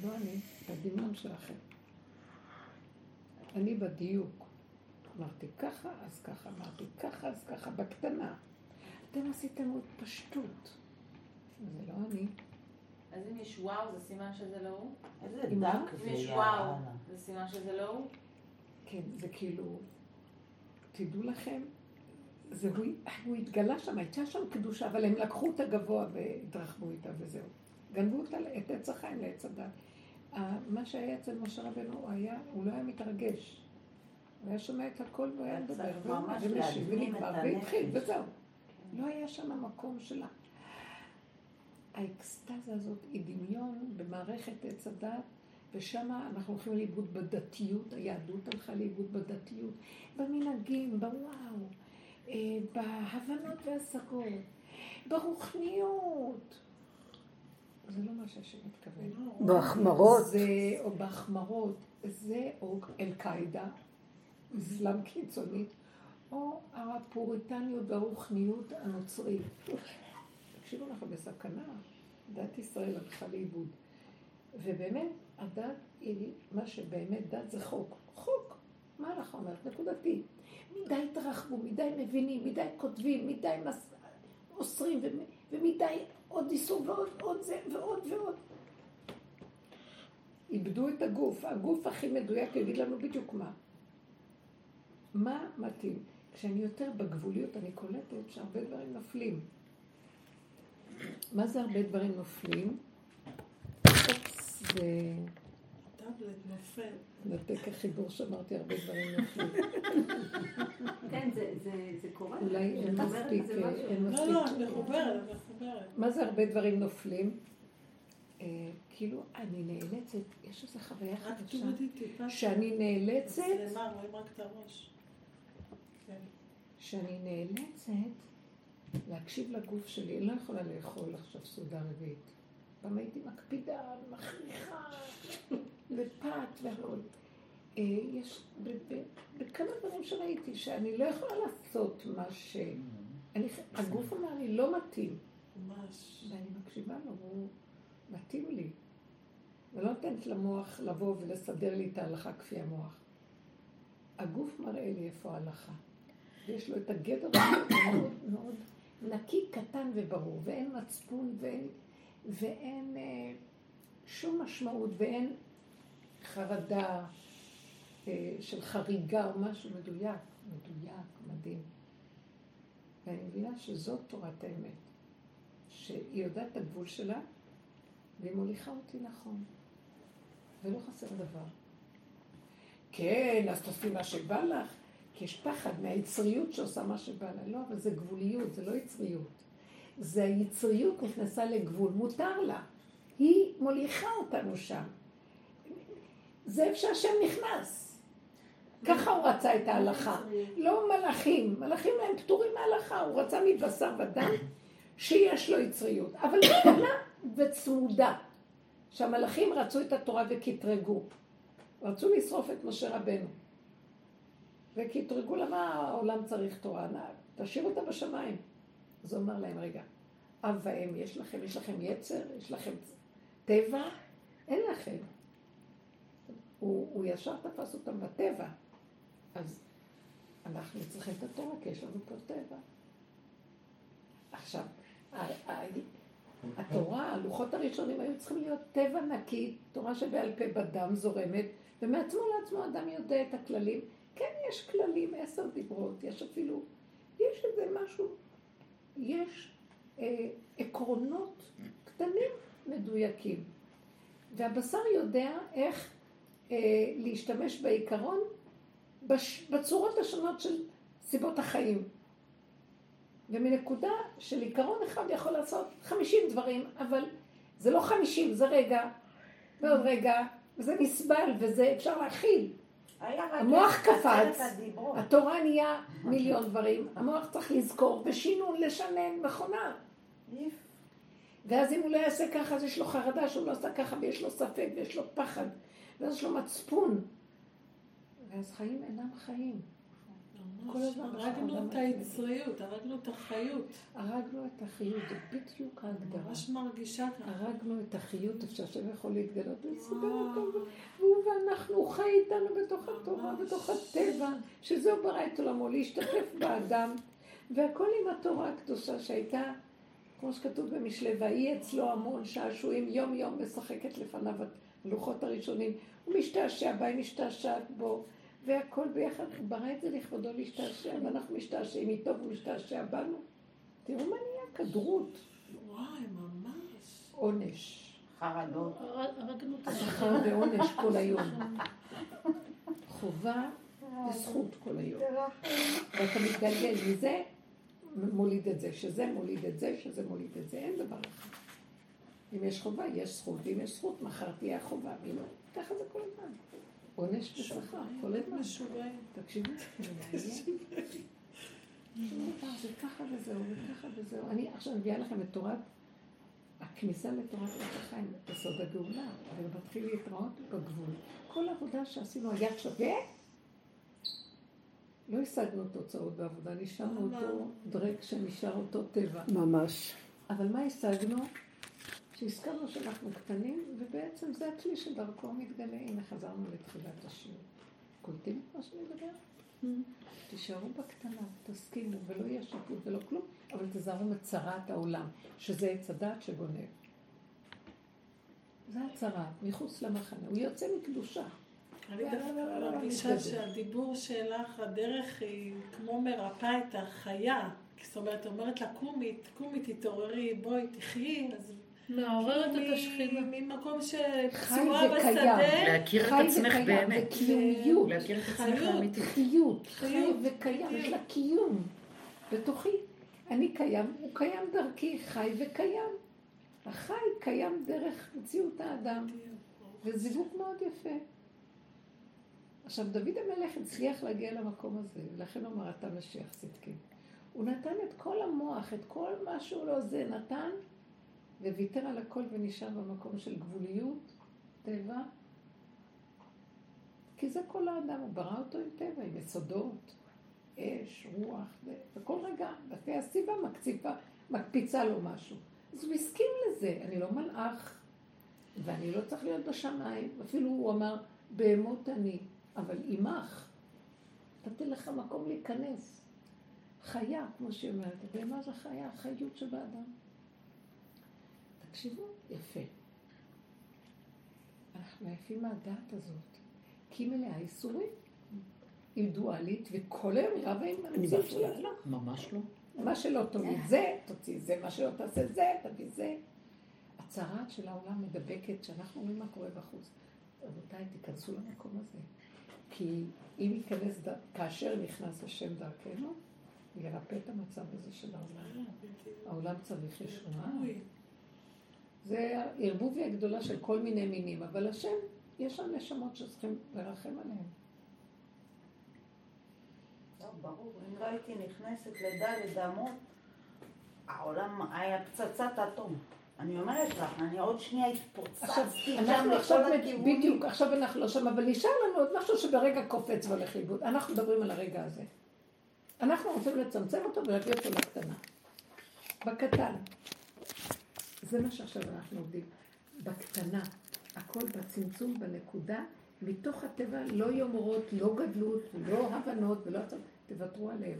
זה לא אני, הדמיון שלכם. אני בדיוק. אמרתי ככה, אז ככה, אמרתי ככה, אז ככה, בקטנה. אתם עשיתם התפשטות. זה לא אני. אז אם יש וואו, זה סימן שזה לא הוא? איזה? דק אם זה יש יא וואו. זה סימן שזה לא הוא? כן, זה כאילו, תדעו לכם, זה, הוא, הוא התגלה שם, הייתה שם קדושה, אבל הם לקחו את הגבוה והתרחבו איתה וזהו. גנבו אותה את עץ החיים לעץ הדת. מה שהיה אצל משה רבנו, הוא היה, הוא לא היה מתרגש. הוא היה שומע את הכל והוא היה מדבר, ומשיב ונגמר, והתחיל. וזהו. לא היה שם מקום שלה. האקסטזה הזאת היא דמיון במערכת עץ הדת, ושם אנחנו הולכים לאיבוד בדתיות, היהדות הלכה לאיבוד בדתיות, במנהגים, בוואו, אה, בהבנות והשגות, ברוחניות. זה לא מה שהשם מתכוון. בהחמרות. זה, או בהחמרות, זה או אל-קאעידה, אסלאם קיצוני, או הפוריטניות והרוחניות הנוצרית. תקשיבו, אנחנו בסכנה. דת ישראל הלכה לאיבוד. ובאמת, הדת היא, מה שבאמת דת זה חוק. חוק. מה ההלכה אומרת? נקודתי. מדי התרחבו, מדי מבינים, מדי כותבים, מדי מס... אוסרים, ומ- ומדי עוד איסור ועוד עוד זה ועוד ועוד. איבדו את הגוף. הגוף הכי מדויק יגיד לנו בדיוק מה. מה מתאים? כשאני יותר בגבוליות, אני קולטת שהרבה דברים נופלים. מה זה הרבה דברים נופלים? אופס, זה טאבלט נופל. נתק החיבור שאמרתי, הרבה דברים נופלים. כן, זה- זה- זה קורה. אולי אין מספיק. אין לא, לא, את מספיק. מחוברת, מחוברת. מה זה הרבה דברים נופלים? אה, כאילו, אני נאלצת, יש איזו חוויה רק חדשה, תורידי טיפה. שאני נאלצת, מצלמה, רואים רק את הראש. כן. שאני נאלצת להקשיב לגוף שלי. אני לא יכולה לאכול עכשיו סעודה רביעית. פעם הייתי מקפידה, מכריחה, ופת והכל. אה, יש בכמה דברים שראיתי שאני לא יכולה לעשות מה ש... אני, הגוף אמר לי, לא מתאים. ממש. ואני מקשיבה לו, הוא מתאים לי. ולא נותנת למוח לבוא ולסדר לי את ההלכה כפי המוח. הגוף מראה לי איפה ההלכה. ויש לו את הגדר *coughs* מאוד מאוד נקי, קטן וברור, ואין מצפון ואין, ואין אה, שום משמעות ואין חרדה אה, של חריגה או משהו מדויק, מדויק, מדהים. ואני מבינה שזאת תורת האמת. שהיא יודעת את הגבול שלה, והיא מוליכה אותי נכון. ולא חסר דבר. כן, אז תעשי מה שבא לך, כי יש פחד מהיצריות שעושה מה שבא לה. לא, אבל זה גבוליות, זה לא יצריות. זה היצריות נכנסה לגבול, מותר לה. היא מוליכה אותנו שם. זה איפה שהשם נכנס. ככה הוא רצה את ההלכה. לא מלאכים, מלאכים להם פטורים מההלכה, הוא רצה מבשר ודם שיש לו יצריות, אבל קטנה וצמודה. שהמלאכים רצו את התורה וקטרגו. רצו לשרוף את משה רבנו. וקטרגו למה העולם צריך תורה. תשאיר אותה בשמיים. אז הוא אמר להם, רגע, אב ואם, יש לכם, יש לכם יצר, יש לכם טבע? אין לכם. הוא, הוא ישר תפס אותם בטבע. אז אנחנו צריכים את התורה, כי יש לנו פה טבע. עכשיו, התורה, הלוחות הראשונים היו צריכים להיות טבע נקי, תורה שבעל פה בדם זורמת, ומעצמו לעצמו אדם יודע את הכללים. כן, יש כללים, עשר דיברות, יש אפילו, יש איזה משהו, יש אה, עקרונות קטנים מדויקים. והבשר יודע איך להשתמש בעיקרון בש, בצורות השונות של סיבות החיים. ומנקודה של עיקרון אחד יכול לעשות חמישים דברים, אבל זה לא חמישים, זה רגע, ועוד רגע, וזה נסבל, וזה אפשר להכיל. המוח קפץ. התורה נהיה מיליון דברים, המוח צריך לזכור, ושינון, לשנן, מכונה. ואז אם הוא לא יעשה ככה, אז יש לו חרדה שהוא לא עשה ככה, ויש לו ספק, ויש לו פחד, ואז יש לו מצפון. ואז חיים אינם חיים. כל הזמן הרגנו את היצריות, הרגנו את החיות. הרגנו את החיות, זה בדיוק ההגדרה. ממש מרגישה ככה. הרגנו את החיות, איפה שהשם יכול להתגלות ולסדר וואו. אותו, והוא ואנחנו, הוא חי איתנו בתוך התורה. בתוך הטבע, שזהו ברא את עולמו, להשתתף באדם, והכל עם התורה הקדושה שהייתה, כמו שכתוב במשלי, ויהי אצלו המון שעשועים, יום יום משחקת לפניו הלוחות הראשונים, הוא משתעשע בה, היא משתעשעת בו, והכל ביחד, הוא ברא את זה לכבודו להשתעשע, ואנחנו משתעשעים איתו והוא משתעשע בנו. תראו מה נהיה כדרות, וואי, ממש. עונש. חרדות. הרג- הרגנו את שכר ועונש כל היום. חובה וזכות כל היום. ואתה מתגלגל מזה, מוליד את זה, שזה מוליד את זה, שזה מוליד את זה, אין דבר אחר. אם יש חובה, יש זכות, ואם יש זכות, מחר תהיה החובה, ואם לא, ככה זה כל הזמן. עונש ושכר, כל הזמן. משוגעים. תקשיבו, זה ככה וזהו, וככה וזהו. אני עכשיו מביאה לכם את תורת, הכניסה לתורת עץ החיים, יסוד הגאולה, אבל מתחיל להתראות בגבול. כל העבודה שעשינו היה שווה, לא השגנו תוצאות בעבודה, נשארנו אותו דרק שנשאר אותו טבע. ממש. אבל מה השגנו? שהזכרנו שאנחנו קטנים, ובעצם זה הכלי שדרכו מתגלה. הנה חזרנו לתחילת השיעור. קולטים את מה שאני מדברת? תישארו בקטנה, תסכימו, ולא יהיה שיפוט ולא כלום, אבל תזהרו מצרת העולם, שזה עץ הדעת שגונב. זה הצרה, מחוץ למחנה. הוא יוצא מקדושה. אני דווקא מרגישה שהדיבור שלך, הדרך היא כמו מרפאה את החיה. זאת אומרת, אומרת לה, קומי, קומי, תתעוררי, בואי, תחיי. אז מעוררת את השכינה. ממקום שפצועה וקיים. בשדה, להכיר את עצמך באמת. וקיומיות. להכיר את עצמך חיות. אמיתית. חיות, חי חיות, וקיים, יש. לה קיום בתוכי. אני קיים, הוא קיים דרכי, חי וקיים. החי קיים דרך מציאות האדם, וזה זיווג מאוד יפה. עכשיו, דוד המלך הצליח להגיע למקום הזה, ולכן הוא אמר, אתה משיח צדקי. הוא נתן את כל המוח, את כל מה שהוא לא זה, נתן, וויתר על הכל ונשאר במקום של גבוליות, טבע. כי זה כל האדם, הוא ברא אותו עם טבע, עם יסודות, אש, רוח, וכל רגע, לפי הסיבה מקציפה, מקפיצה לו משהו. אז הוא הסכים לזה, אני לא מלאך, ואני לא צריך להיות בשמיים, אפילו הוא אמר, בהמות אני, אבל עמך, נתתי לך מקום להיכנס. חיה, כמו שהיא אומרת, בהמה זה חיה, החיות שבאדם. תקשיבו, יפה. אנחנו עייפים מהדעת הזאת, כי היא מלאה ייסורים. היא דואלית, וכל היום היא רבה עם המציאות שלה. לא. ממש לא. מה שלא תוליד זה, תוציא זה, מה שלא תעשה זה, תביא זה. הצהרת של העולם מדבקת, שאנחנו רואים מה קורה בחוץ. רבותיי, תיכנסו למקום הזה. כי אם ייכנס, ד... כאשר נכנס השם דרכנו, ירפא את המצב הזה של העולם. העולם צריך ישועה. זה הערבוביה הגדולה של כל מיני מינים, אבל השם, יש שם נשמות שצריכים לרחם עליהן. ברור, אם לא הייתי נכנסת לדלת אמות, העולם היה פצצת אטום. אני אומרת לך, אני עוד שנייה התפוצצתי עכשיו, שם לכל הכיוונים. בדיוק, עכשיו אנחנו לא שם, אבל נשאר לנו עוד משהו שברגע קופץ והולך לאיבוד. אנחנו מדברים על הרגע הזה. אנחנו רוצים לצמצם אותו ולהביא אותו לקטנה. בקטן. זה מה שעכשיו אנחנו עובדים. בקטנה. הכל בצמצום, בנקודה. מתוך הטבע לא יומרות, לא גדלות, לא הבנות ולא הצעות. תוותרו עליהם.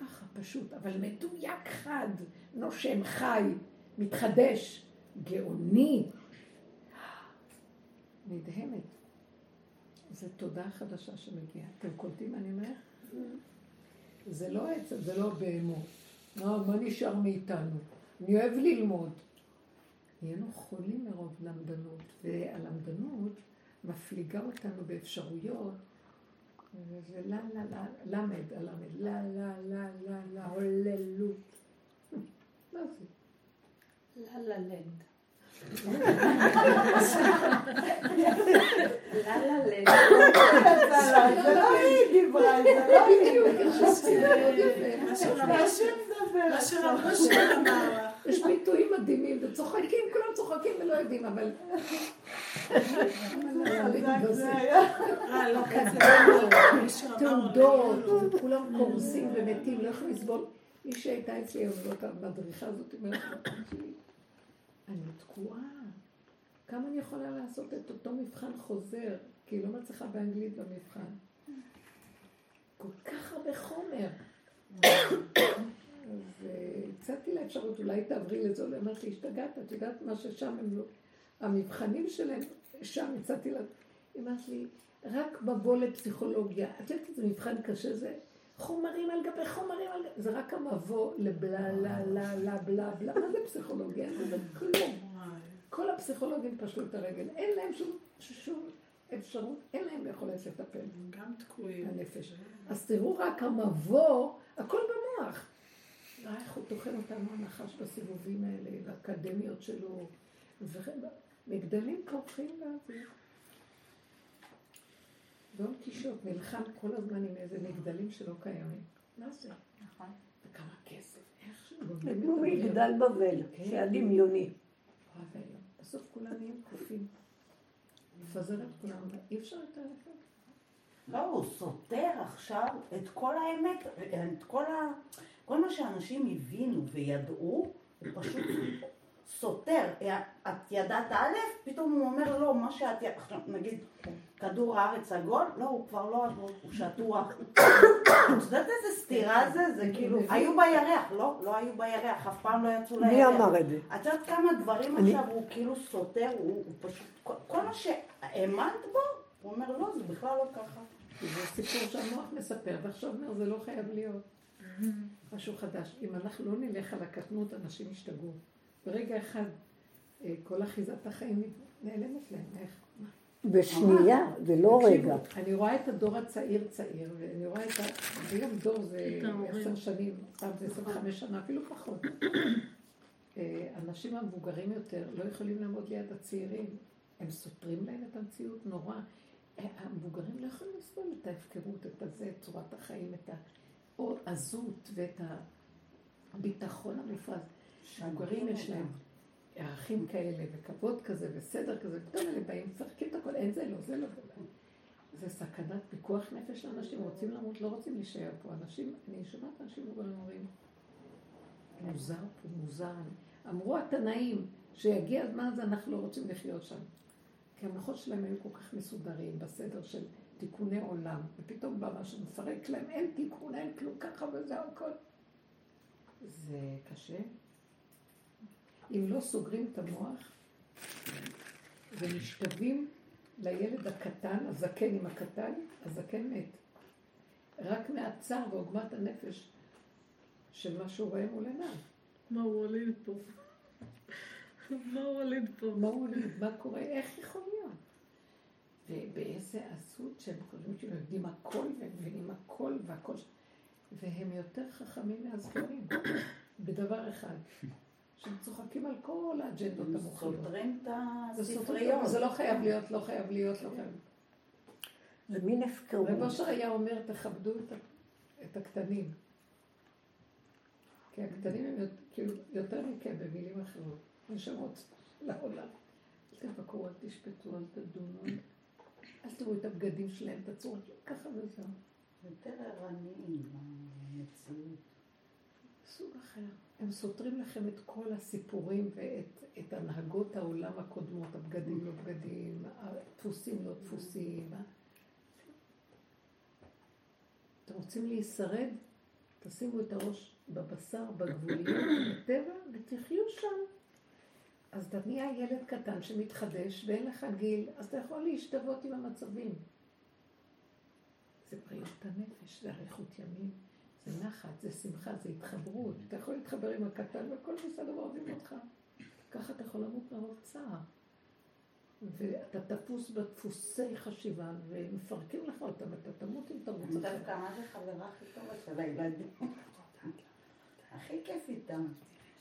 ככה, פשוט, אבל מדויק חד, נושם, חי, מתחדש, גאוני. נדהמת. זו תודעה חדשה שמגיעה. אתם קולטים מה אני אומרת? זה לא עצם, זה לא בהמות. מה, מה נשאר מאיתנו? אני אוהב ללמוד. נהיינו חולים מרוב למדנות, והלמדנות מפליגה אותנו באפשרויות, וזה לה לה לה, למד, הלמד, לה לה לה לה לה, הוללות. מה זה? לה לה לנד. לא היא לא היא. יש ביטויים מדהימים, וצוחקים, כולם צוחקים ולא יודעים, אבל... לא, תעודות, וכולם קורסים ומתים, לא יכולים לסבול. מי שהייתה אצלי היום, זאת הזאת, אומרת לי, אני תקועה. כמה אני יכולה לעשות את אותו מבחן חוזר? כי היא לא מצליחה באנגלית במבחן. כל כך הרבה חומר. אז אה, הצעתי לה אפשרות, אולי תעברי לזה, היא אמרת לי, השתגעת, את יודעת מה ששם הם לא... המבחנים שלהם, שם הצעתי לה, היא אמרת לי, רק מבוא לפסיכולוגיה. את יודעת איזה מבחן קשה זה? חומרים על גבי חומרים על גבי... זה רק המבוא לבלה, לה, לה, לה, בלה, בלה. מה זה פסיכולוגיה? זה כלום. כל הפסיכולוגים פשטו את הרגל. אין להם שום, שום אפשרות, אין להם יכולת לטפל. גם תקועים. הנפש. אז תראו רק המבוא, הכל במוח. ראה איך הוא טוחן אותנו הנחש בסיבובים האלה, והאקדמיות שלו, וכן, מגדלים פורחים באוויר. דון קישוט נלחם כל הזמן עם איזה מגדלים שלא קיימים. מה זה? נכון. וכמה כסף, איך שגובלים כמו מגדל בבל, זה הדמיוני. נורא ואיום. בסוף כולם נהיים קופים. לפזר את כולם, אי אפשר יותר לפזר. לא, הוא סותר עכשיו את כל האמת, את כל, ה... כל מה שאנשים הבינו וידעו, הוא פשוט סותר. את ידעת א', פתאום הוא אומר לא, מה שאת ידעת, עכשיו נגיד, כדור הארץ עגול, לא, הוא כבר לא עגול, הוא שטוח. *coughs* את יודעת איזה סתירה זה? זה כאילו, היו בירח, לא, לא היו בירח, אף פעם לא יצאו לירח. מי אמר את זה? את יודעת כמה דברים עכשיו הוא כאילו סותר, הוא פשוט, כל- מה שהאמנת בו, הוא אומר לא, זה בכלל לא ככה. זה סיפור שהמוח מספר, ועכשיו אומר, זה לא חייב להיות. *laughs* משהו חדש. אם אנחנו לא נלך על הקטנות, אנשים ישתגעו. ברגע אחד, אה, כל אחיזת החיים נעלמת להם. איך? בשנייה, זה לא רגע. אני רואה את הדור הצעיר צעיר, ואני רואה את ה... היום דור זה. עשר שנים, פעם זה 25 שנה, אפילו פחות. אה, האנשים המבוגרים יותר לא יכולים לעמוד ליד הצעירים. הם סותרים להם את המציאות נורא. אה, המבוגרים לא יכולים לסבול את ההפקרות, את הזה, את צורת החיים, את העזות ואת הביטחון המופרז. המבוגרים יש להם ערכים כאלה, וכבוד כזה, וסדר כזה, פתאום אלה באים, מפרקים את הכל, אין זה לא, זה לא. זה לא. זה סכנת פיקוח נפש לאנשים, רוצים למות, לא רוצים להישאר פה. אנשים, אני שומעת אנשים אומרים, מוזר פה, מוזר. אמרו התנאים, שיגיע הזמן הזה אנחנו לא רוצים לחיות שם. כי המוחות שלהם היו כל כך מסודרים בסדר של תיקוני עולם, ופתאום בא משהו מפרק להם, אין תיקון, אין כלום ככה וזהו הכל. זה קשה. אם לא סוגרים את המוח ומשתווים לילד הקטן, הזקן עם הקטן, הזקן מת. רק מהצער ועוגמת הנפש של מה שהוא רואה מול עיניו. מה הוא הוליד פה? מה הוא הוליד פה? מה הוא הוליד? מה קורה? איך יכול להיות? ובאיזה עזות שהם חושבים שהם יודעים הכל והם מבינים הכל והכל. והם יותר חכמים מהזקנים. בדבר אחד. שהם צוחקים על כל האג'נדות המוחיות. סותרים את הספריות. זה לא חייב להיות, לא חייב להיות, לא חייב. זה מין הפקרות. רב אושר היה אומר, תכבדו את, הקטנים. כי הקטנים הם כאילו יותר מכם במילים אחרות. נשמות לעולם. אל תבקרו, אל תשפטו, אל תדונו. אל- תראו את הבגדים שלהם, את הצורות, ככה וזהו. יותר ערניים למציאות. סוג אחר. הם סותרים לכם את כל הסיפורים ואת את הנהגות העולם הקודמות, הבגדים לא בגדים, הדפוסים לא דפוסים. אתם רוצים להישרד? תשימו את הראש בבשר, בגבוליות, בטבע, ותחיו שם. אז אתה נהיה ילד קטן שמתחדש ואין לך גיל, אז אתה יכול להשתוות עם המצבים. זה בריאות הנפש, זה אריכות ימים, זה נחת, זה שמחה, זה התחברות. אתה יכול להתחבר עם הקטן והכל בסדר, אוהבים אותך. ככה אתה יכול למות מרוב צער. ואתה תפוס בדפוסי חשיבה, ומפרקים לך אותם, אתה תמות אם תרוץ אחר. דווקא מה זה חברה הכי טובה של הילדים? הכי כיף איתם.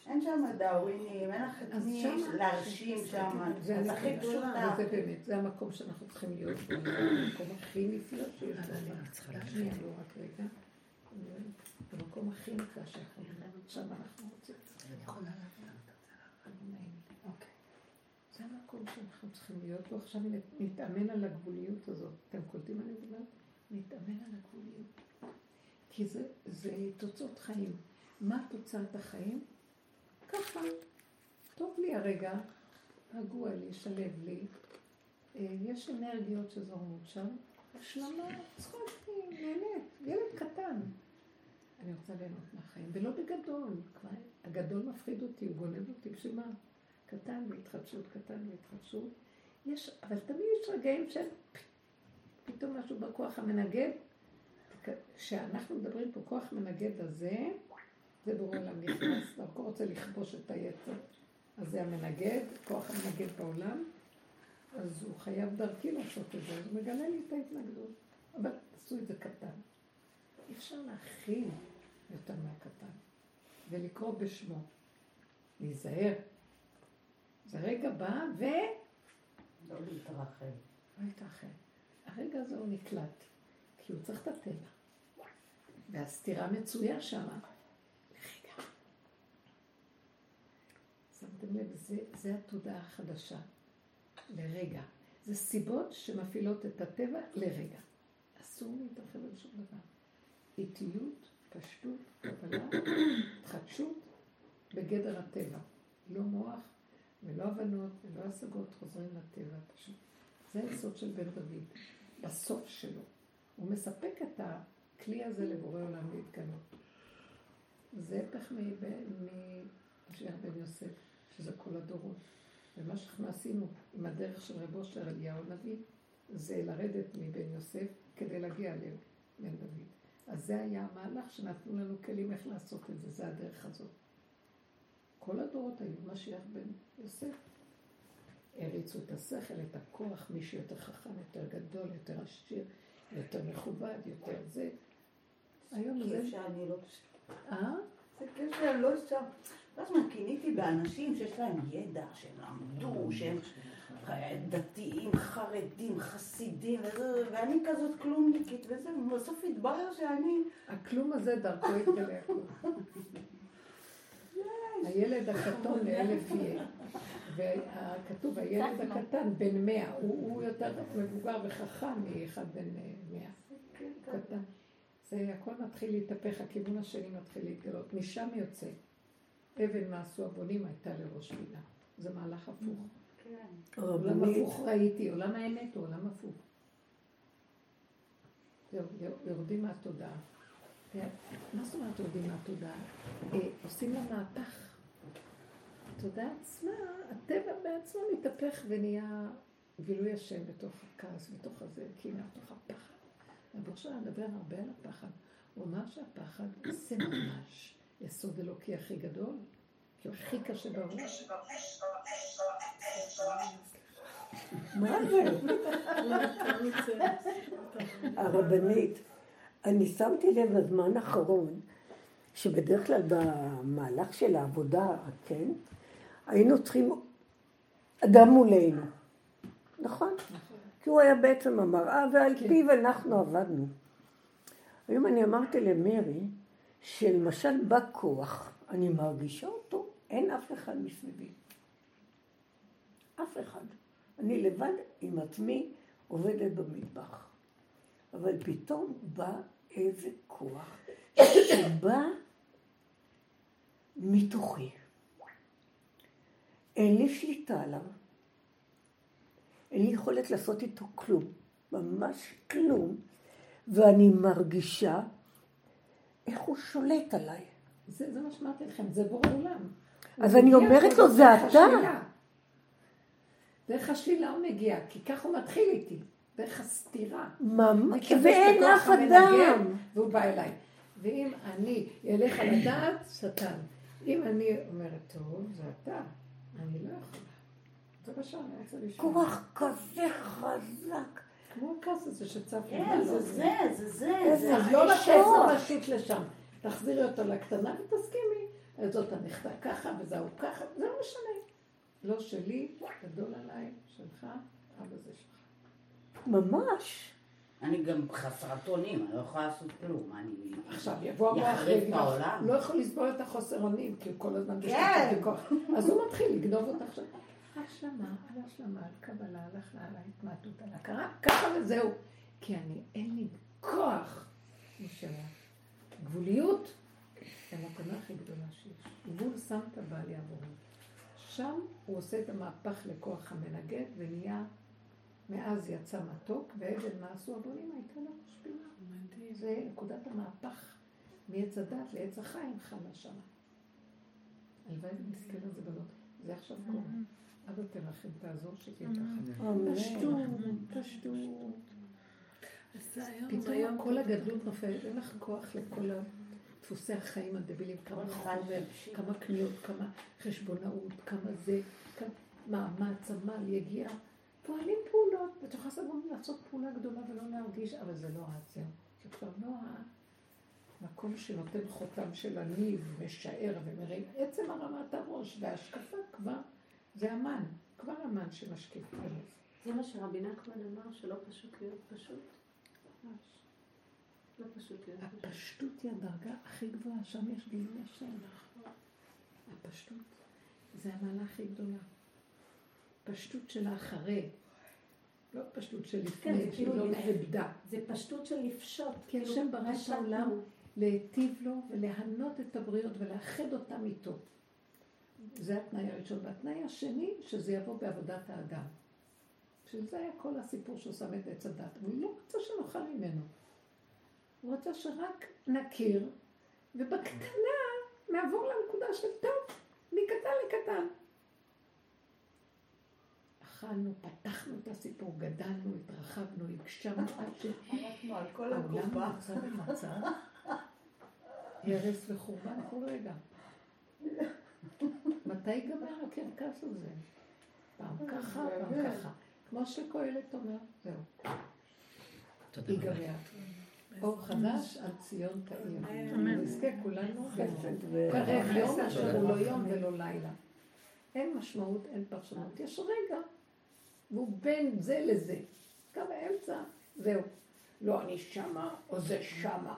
אין שם דאווינים, אין לך את אז מי להרשים שם. זה הכי פשוטה. וזה באמת, זה המקום שאנחנו צריכים להיות בו, המקום הכי נפלא שיש בעולם. שנייה, לא רק רגע. זה המקום הכי שיכול להיות. שם אנחנו רוצים. אוקיי. זה המקום שאנחנו צריכים להיות בו. עכשיו נת- נתאמן על הגבוליות הזאת. אתם קולטים מה אני מדברת? נתאמן על הגבוליות. כי זה, זה תוצאות חיים. מה תוצאת החיים? ככה. טוב לי הרגע, רגוע לי, שלב לי. אה, יש אנרגיות שזורמות שם. השלמה, צחקתי, נהנית, ילד קטן. אני רוצה ליהנות מהחיים, ולא בגדול. כבר הגדול מפחיד אותי, הוא גונב אותי, בשביל מה? קטן והתחדשות, קטן והתחדשות. יש, אבל תמיד יש רגעים של פתאום משהו בכוח המנגד. כשאנחנו מדברים פה, כוח מנגד הזה, זה בורא עולם נכנס, דרכו רוצה לכבוש את היצר. אז זה המנגד, כוח המנגד בעולם, אז הוא חייב דרכי לעשות את זה, אז הוא מגלה לי את ההתנגדות. אבל עשו את זה קטן. אי אפשר להכיל יותר מהקטן, ולקרוא בשמו. להיזהר. זה רגע בא ו... לא להתרחב. לא יתרחב. הרגע הזה הוא נקלט, כי הוא צריך את הטבע. והסתירה מצויה שמה. רגע. שמתם לב, זה, זה התודעה החדשה. לרגע. זה סיבות שמפעילות את הטבע לרגע. אסור להתרחב על שום דבר. איטיות, פשטות, קבלה, התחדשות בגדר הטבע. לא מוח ולא הבנות ולא השגות חוזרים לטבע פשוט. זה היסוד של בן דוד, בסוף שלו. הוא מספק את הכלי הזה לבורא עולם להתגלות. זה הפך ממשיח בן יוסף, שזה כל הדורות. ומה שאנחנו עשינו עם הדרך של רבו של אליהו הנביא, זה לרדת מבן יוסף כדי להגיע לבן דוד. אז זה היה המהלך שנתנו לנו כלים איך לעשות את זה, זה הדרך הזאת. כל הדורות היו משיח בן יוסף. הריצו את השכל, את הכוח, מי שיותר חכם, יותר גדול, יותר עשיר, יותר מכובד, יותר זה. היום זה... שאני לא... אה? זה כיף שאני לא שם. כל הזמן קיניתי באנשים שיש להם ידע, שהם למדו, שהם דתיים, חרדים, חסידים, וזה, ואני כזאת כלומניקית וזה, ובסוף התברר שאני... הכלום הזה דרכו יתגלה. הילד הקטון לאלף יהיה. וכתוב, הילד הקטן בן מאה, הוא, הוא יותר מבוגר וחכם מאחד בן מאה. קטן. זה הכל מתחיל להתהפך, הכיוון השני מתחיל להתגלות. משם יוצא. אבן מה עשו הבונים הייתה לראש פינה. זה מהלך הפוך. כן. עולם הפוך ראיתי, עולם האמת הוא עולם הפוך. זהו, יורדים מהתודעה. מה זאת אומרת יורדים מהתודעה? אה, עושים לה מהפך. התודעה עצמה, הטבע בעצמו מתהפך ונהיה גילוי השם בתוך הכעס, בתוך הזה, קינה, בתוך הפחד. רבו שלנו מדבר הרבה על הפחד. הוא אמר שהפחד זה ממש יסוד אלוקי הכי גדול, כי הכי קשה בעולם. מה זה? הרבנית, אני שמתי לב בזמן האחרון, שבדרך כלל במהלך של העבודה, כן, היינו צריכים אדם מולנו, נכון? כי הוא היה בעצם המראה, ועל פיו אנחנו עבדנו. היום אני אמרתי למרי, שלמשל בא כוח, אני מרגישה אותו, אין אף אחד מסביבי. אף אחד. אני לבד עם עצמי עובדת במטבח. אבל פתאום בא איזה כוח שבא מתוכי. אין לי שליטה עליו. אין לי יכולת לעשות איתו כלום. ממש כלום. ואני מרגישה איך הוא שולט עליי. זה, זה מה שאמרתי לכם, זה בורא עולם. אז אני אומרת לו, זה אתה. דרך השלילה הוא מגיע, כי ככה הוא מתחיל איתי, דרך הסתירה. ממש, ואין אף אדם. והוא בא אליי. ואם אני אלך על הדעת, שטן. אם אני אומרת, טוב, זה אתה, אני לא יכולה. כוח כזה חזק. כמו הכעס הזה שצף כן, למעלה. זה זה, זה זה. אז לא לתת לשם. תחזירי אותו לקטנה ותסכימי. אז זאת הנכדה ככה וזהו ככה, זה לא משנה. לא שלי, גדול עליי, שלך, אבא זה שלך. ממש. אני גם חסרת אונים, אני לא יכולה לעשות כלום. אני... עכשיו יבוא המוח לך, העולם. לא יכול לסבול את החוסר אונים, כי הוא כל הזמן כן. בשליטה וכוח. אז הוא מתחיל לגנוב אותך עכשיו. השלמה, על השלמה, על קבלה, על הכנעה, על ההתמעטות, על הכרה, ככה וזהו. כי אני, אין לי כוח משל הגבוליות, המתנה הכי גדולה שיש. גבול שמת בעלי עבורי. שם הוא עושה את המהפך לכוח המנגד ונהיה, מאז יצא מתוק, ועדן מה עשו הבונים הייתה לה משפילה. זה נקודת המהפך מעץ הדת לעץ החיים חלה שמה. הלוואי ונזכה לזה בנות. זה עכשיו קורה. אבא תרחם, תעזור שזה יהיה ככה. פשטות, פשטות. זה זה פתאום. כל הגדלות נופלת, אין לך כוח לכל דפוסי החיים הדבילים, כמה חומר, כמה קניות, כמה חשבונאות, כמה זה, כמה מאמץ, עמל, יגיע. פועלים פעולות, ואת יכולה לעשות- לעשות פעולה גדולה ולא להרגיש, אבל זה לא את, זהו. זה כבר לא המקום שנותן חותם של אני ומשער ומרים. עצם הרמת הראש וההשקפה כבר, זה המן, כבר המן שמשקיף בלב. זה מה שרבי נחמן אמר, שלא פשוט להיות פשוט. ממש. לא פשוט. הפשטות היא הדרגה הכי גבוהה, שם יש גילוי השם. הפשטות זה המעלה הכי גדולה. פשטות של האחרי, לא פשטות של כן, לפני, שהיא כאילו לא. נאבדה. זה פשטות של לפשוט. כי כאילו, השם ברא את. העולם להיטיב לו ולהנות את הבריות ולאחד אותם איתו. זה התנאי הראשון. והתנאי השני, שזה יבוא בעבודת האדם. שזה היה כל הסיפור שהוא שם את עץ הדת. הוא לא רצה שנאכל ממנו. הוא רצה שרק נכיר, ובקטנה נעבור לנקודה של טוב, מקטן לקטן. אכלנו, פתחנו את הסיפור, גדלנו, התרחבנו, הגשמנו עד ש... אנחנו על כל העולם הקופה. נמצא במצב הרס וחורבן כל רגע. מתי ייגמר הקרקס הזה? פעם ככה, פעם ככה. כמו שקהלת אומר, זהו, תודה רבה. ייגמר. אור חדש על ציון תאיר. אמן. נזכה כולנו חסד קרב יום אשר הוא לא יום ולא לילה. אין משמעות, אין פרשנות. יש רגע, והוא בין זה לזה. קו האמצע, זהו. לא אני שמה, או זה שמה.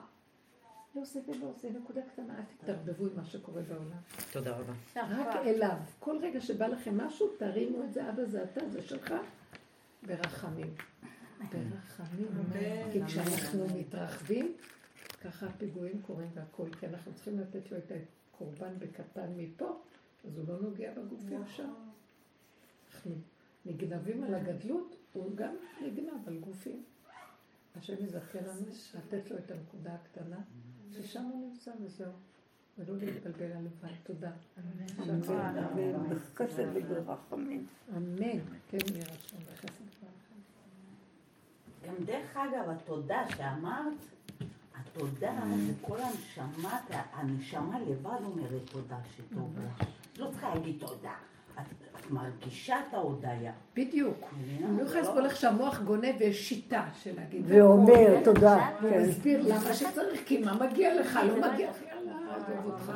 לא זה ולא, זה נקודה קטנה, אל תתערבבו עם מה שקורה בעולם. תודה רבה. רק אליו. כל רגע שבא לכם משהו, תרימו את זה, אבא זה אתה, זה שלך. ברחמים. ברחמים. כי כשאנחנו מתרחבים, ככה הפיגועים קורים והכל, כי אנחנו צריכים לתת לו את הקורבן בקטן מפה, אז הוא לא נוגע בגופים שם. אנחנו נגנבים על הגדלות, הוא גם נגנב על גופים. השם יזכה לנו לתת לו את הנקודה הקטנה, ששם הוא נמצא וזהו. ולא להתבלבל הלוואי. תודה. אמן, אמן, בחסד וברחמים. אמן. כן יהיה רצון בחסד ברחמים. גם דרך אגב, התודה שאמרת, התודה זה כל הנשמה, הנשמה לבד אומרת תודה שטוב לה. לא צריכה להגיד תודה. את, מרגישה את ההודיה. בדיוק. אני לא יכולה לסבול איך שהמוח גונב ויש שיטה של להגיד. ואומר, תודה. והוא כן. למה שצריך, כי מה מגיע לך, לא מגיע לך, יאללה, עזוב אותך.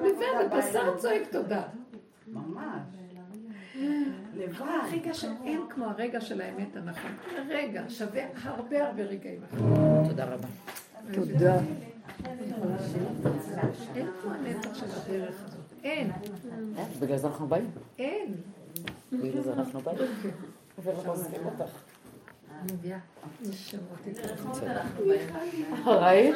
לבד, הבשר צועק תודה. ממש. לבד. הרגע שאין כמו הרגע של האמת הנכון. הרגע שווה הרבה הרבה רגעים אחרים. תודה רבה. תודה. אין כמו הנצח של הדרך הזאת. אין, אה, בגלל זה אנחנו באים. אין. בגלל זה אנחנו באים. ולא עוזבים אותך. נשמות. הלכנו בהם. ראית?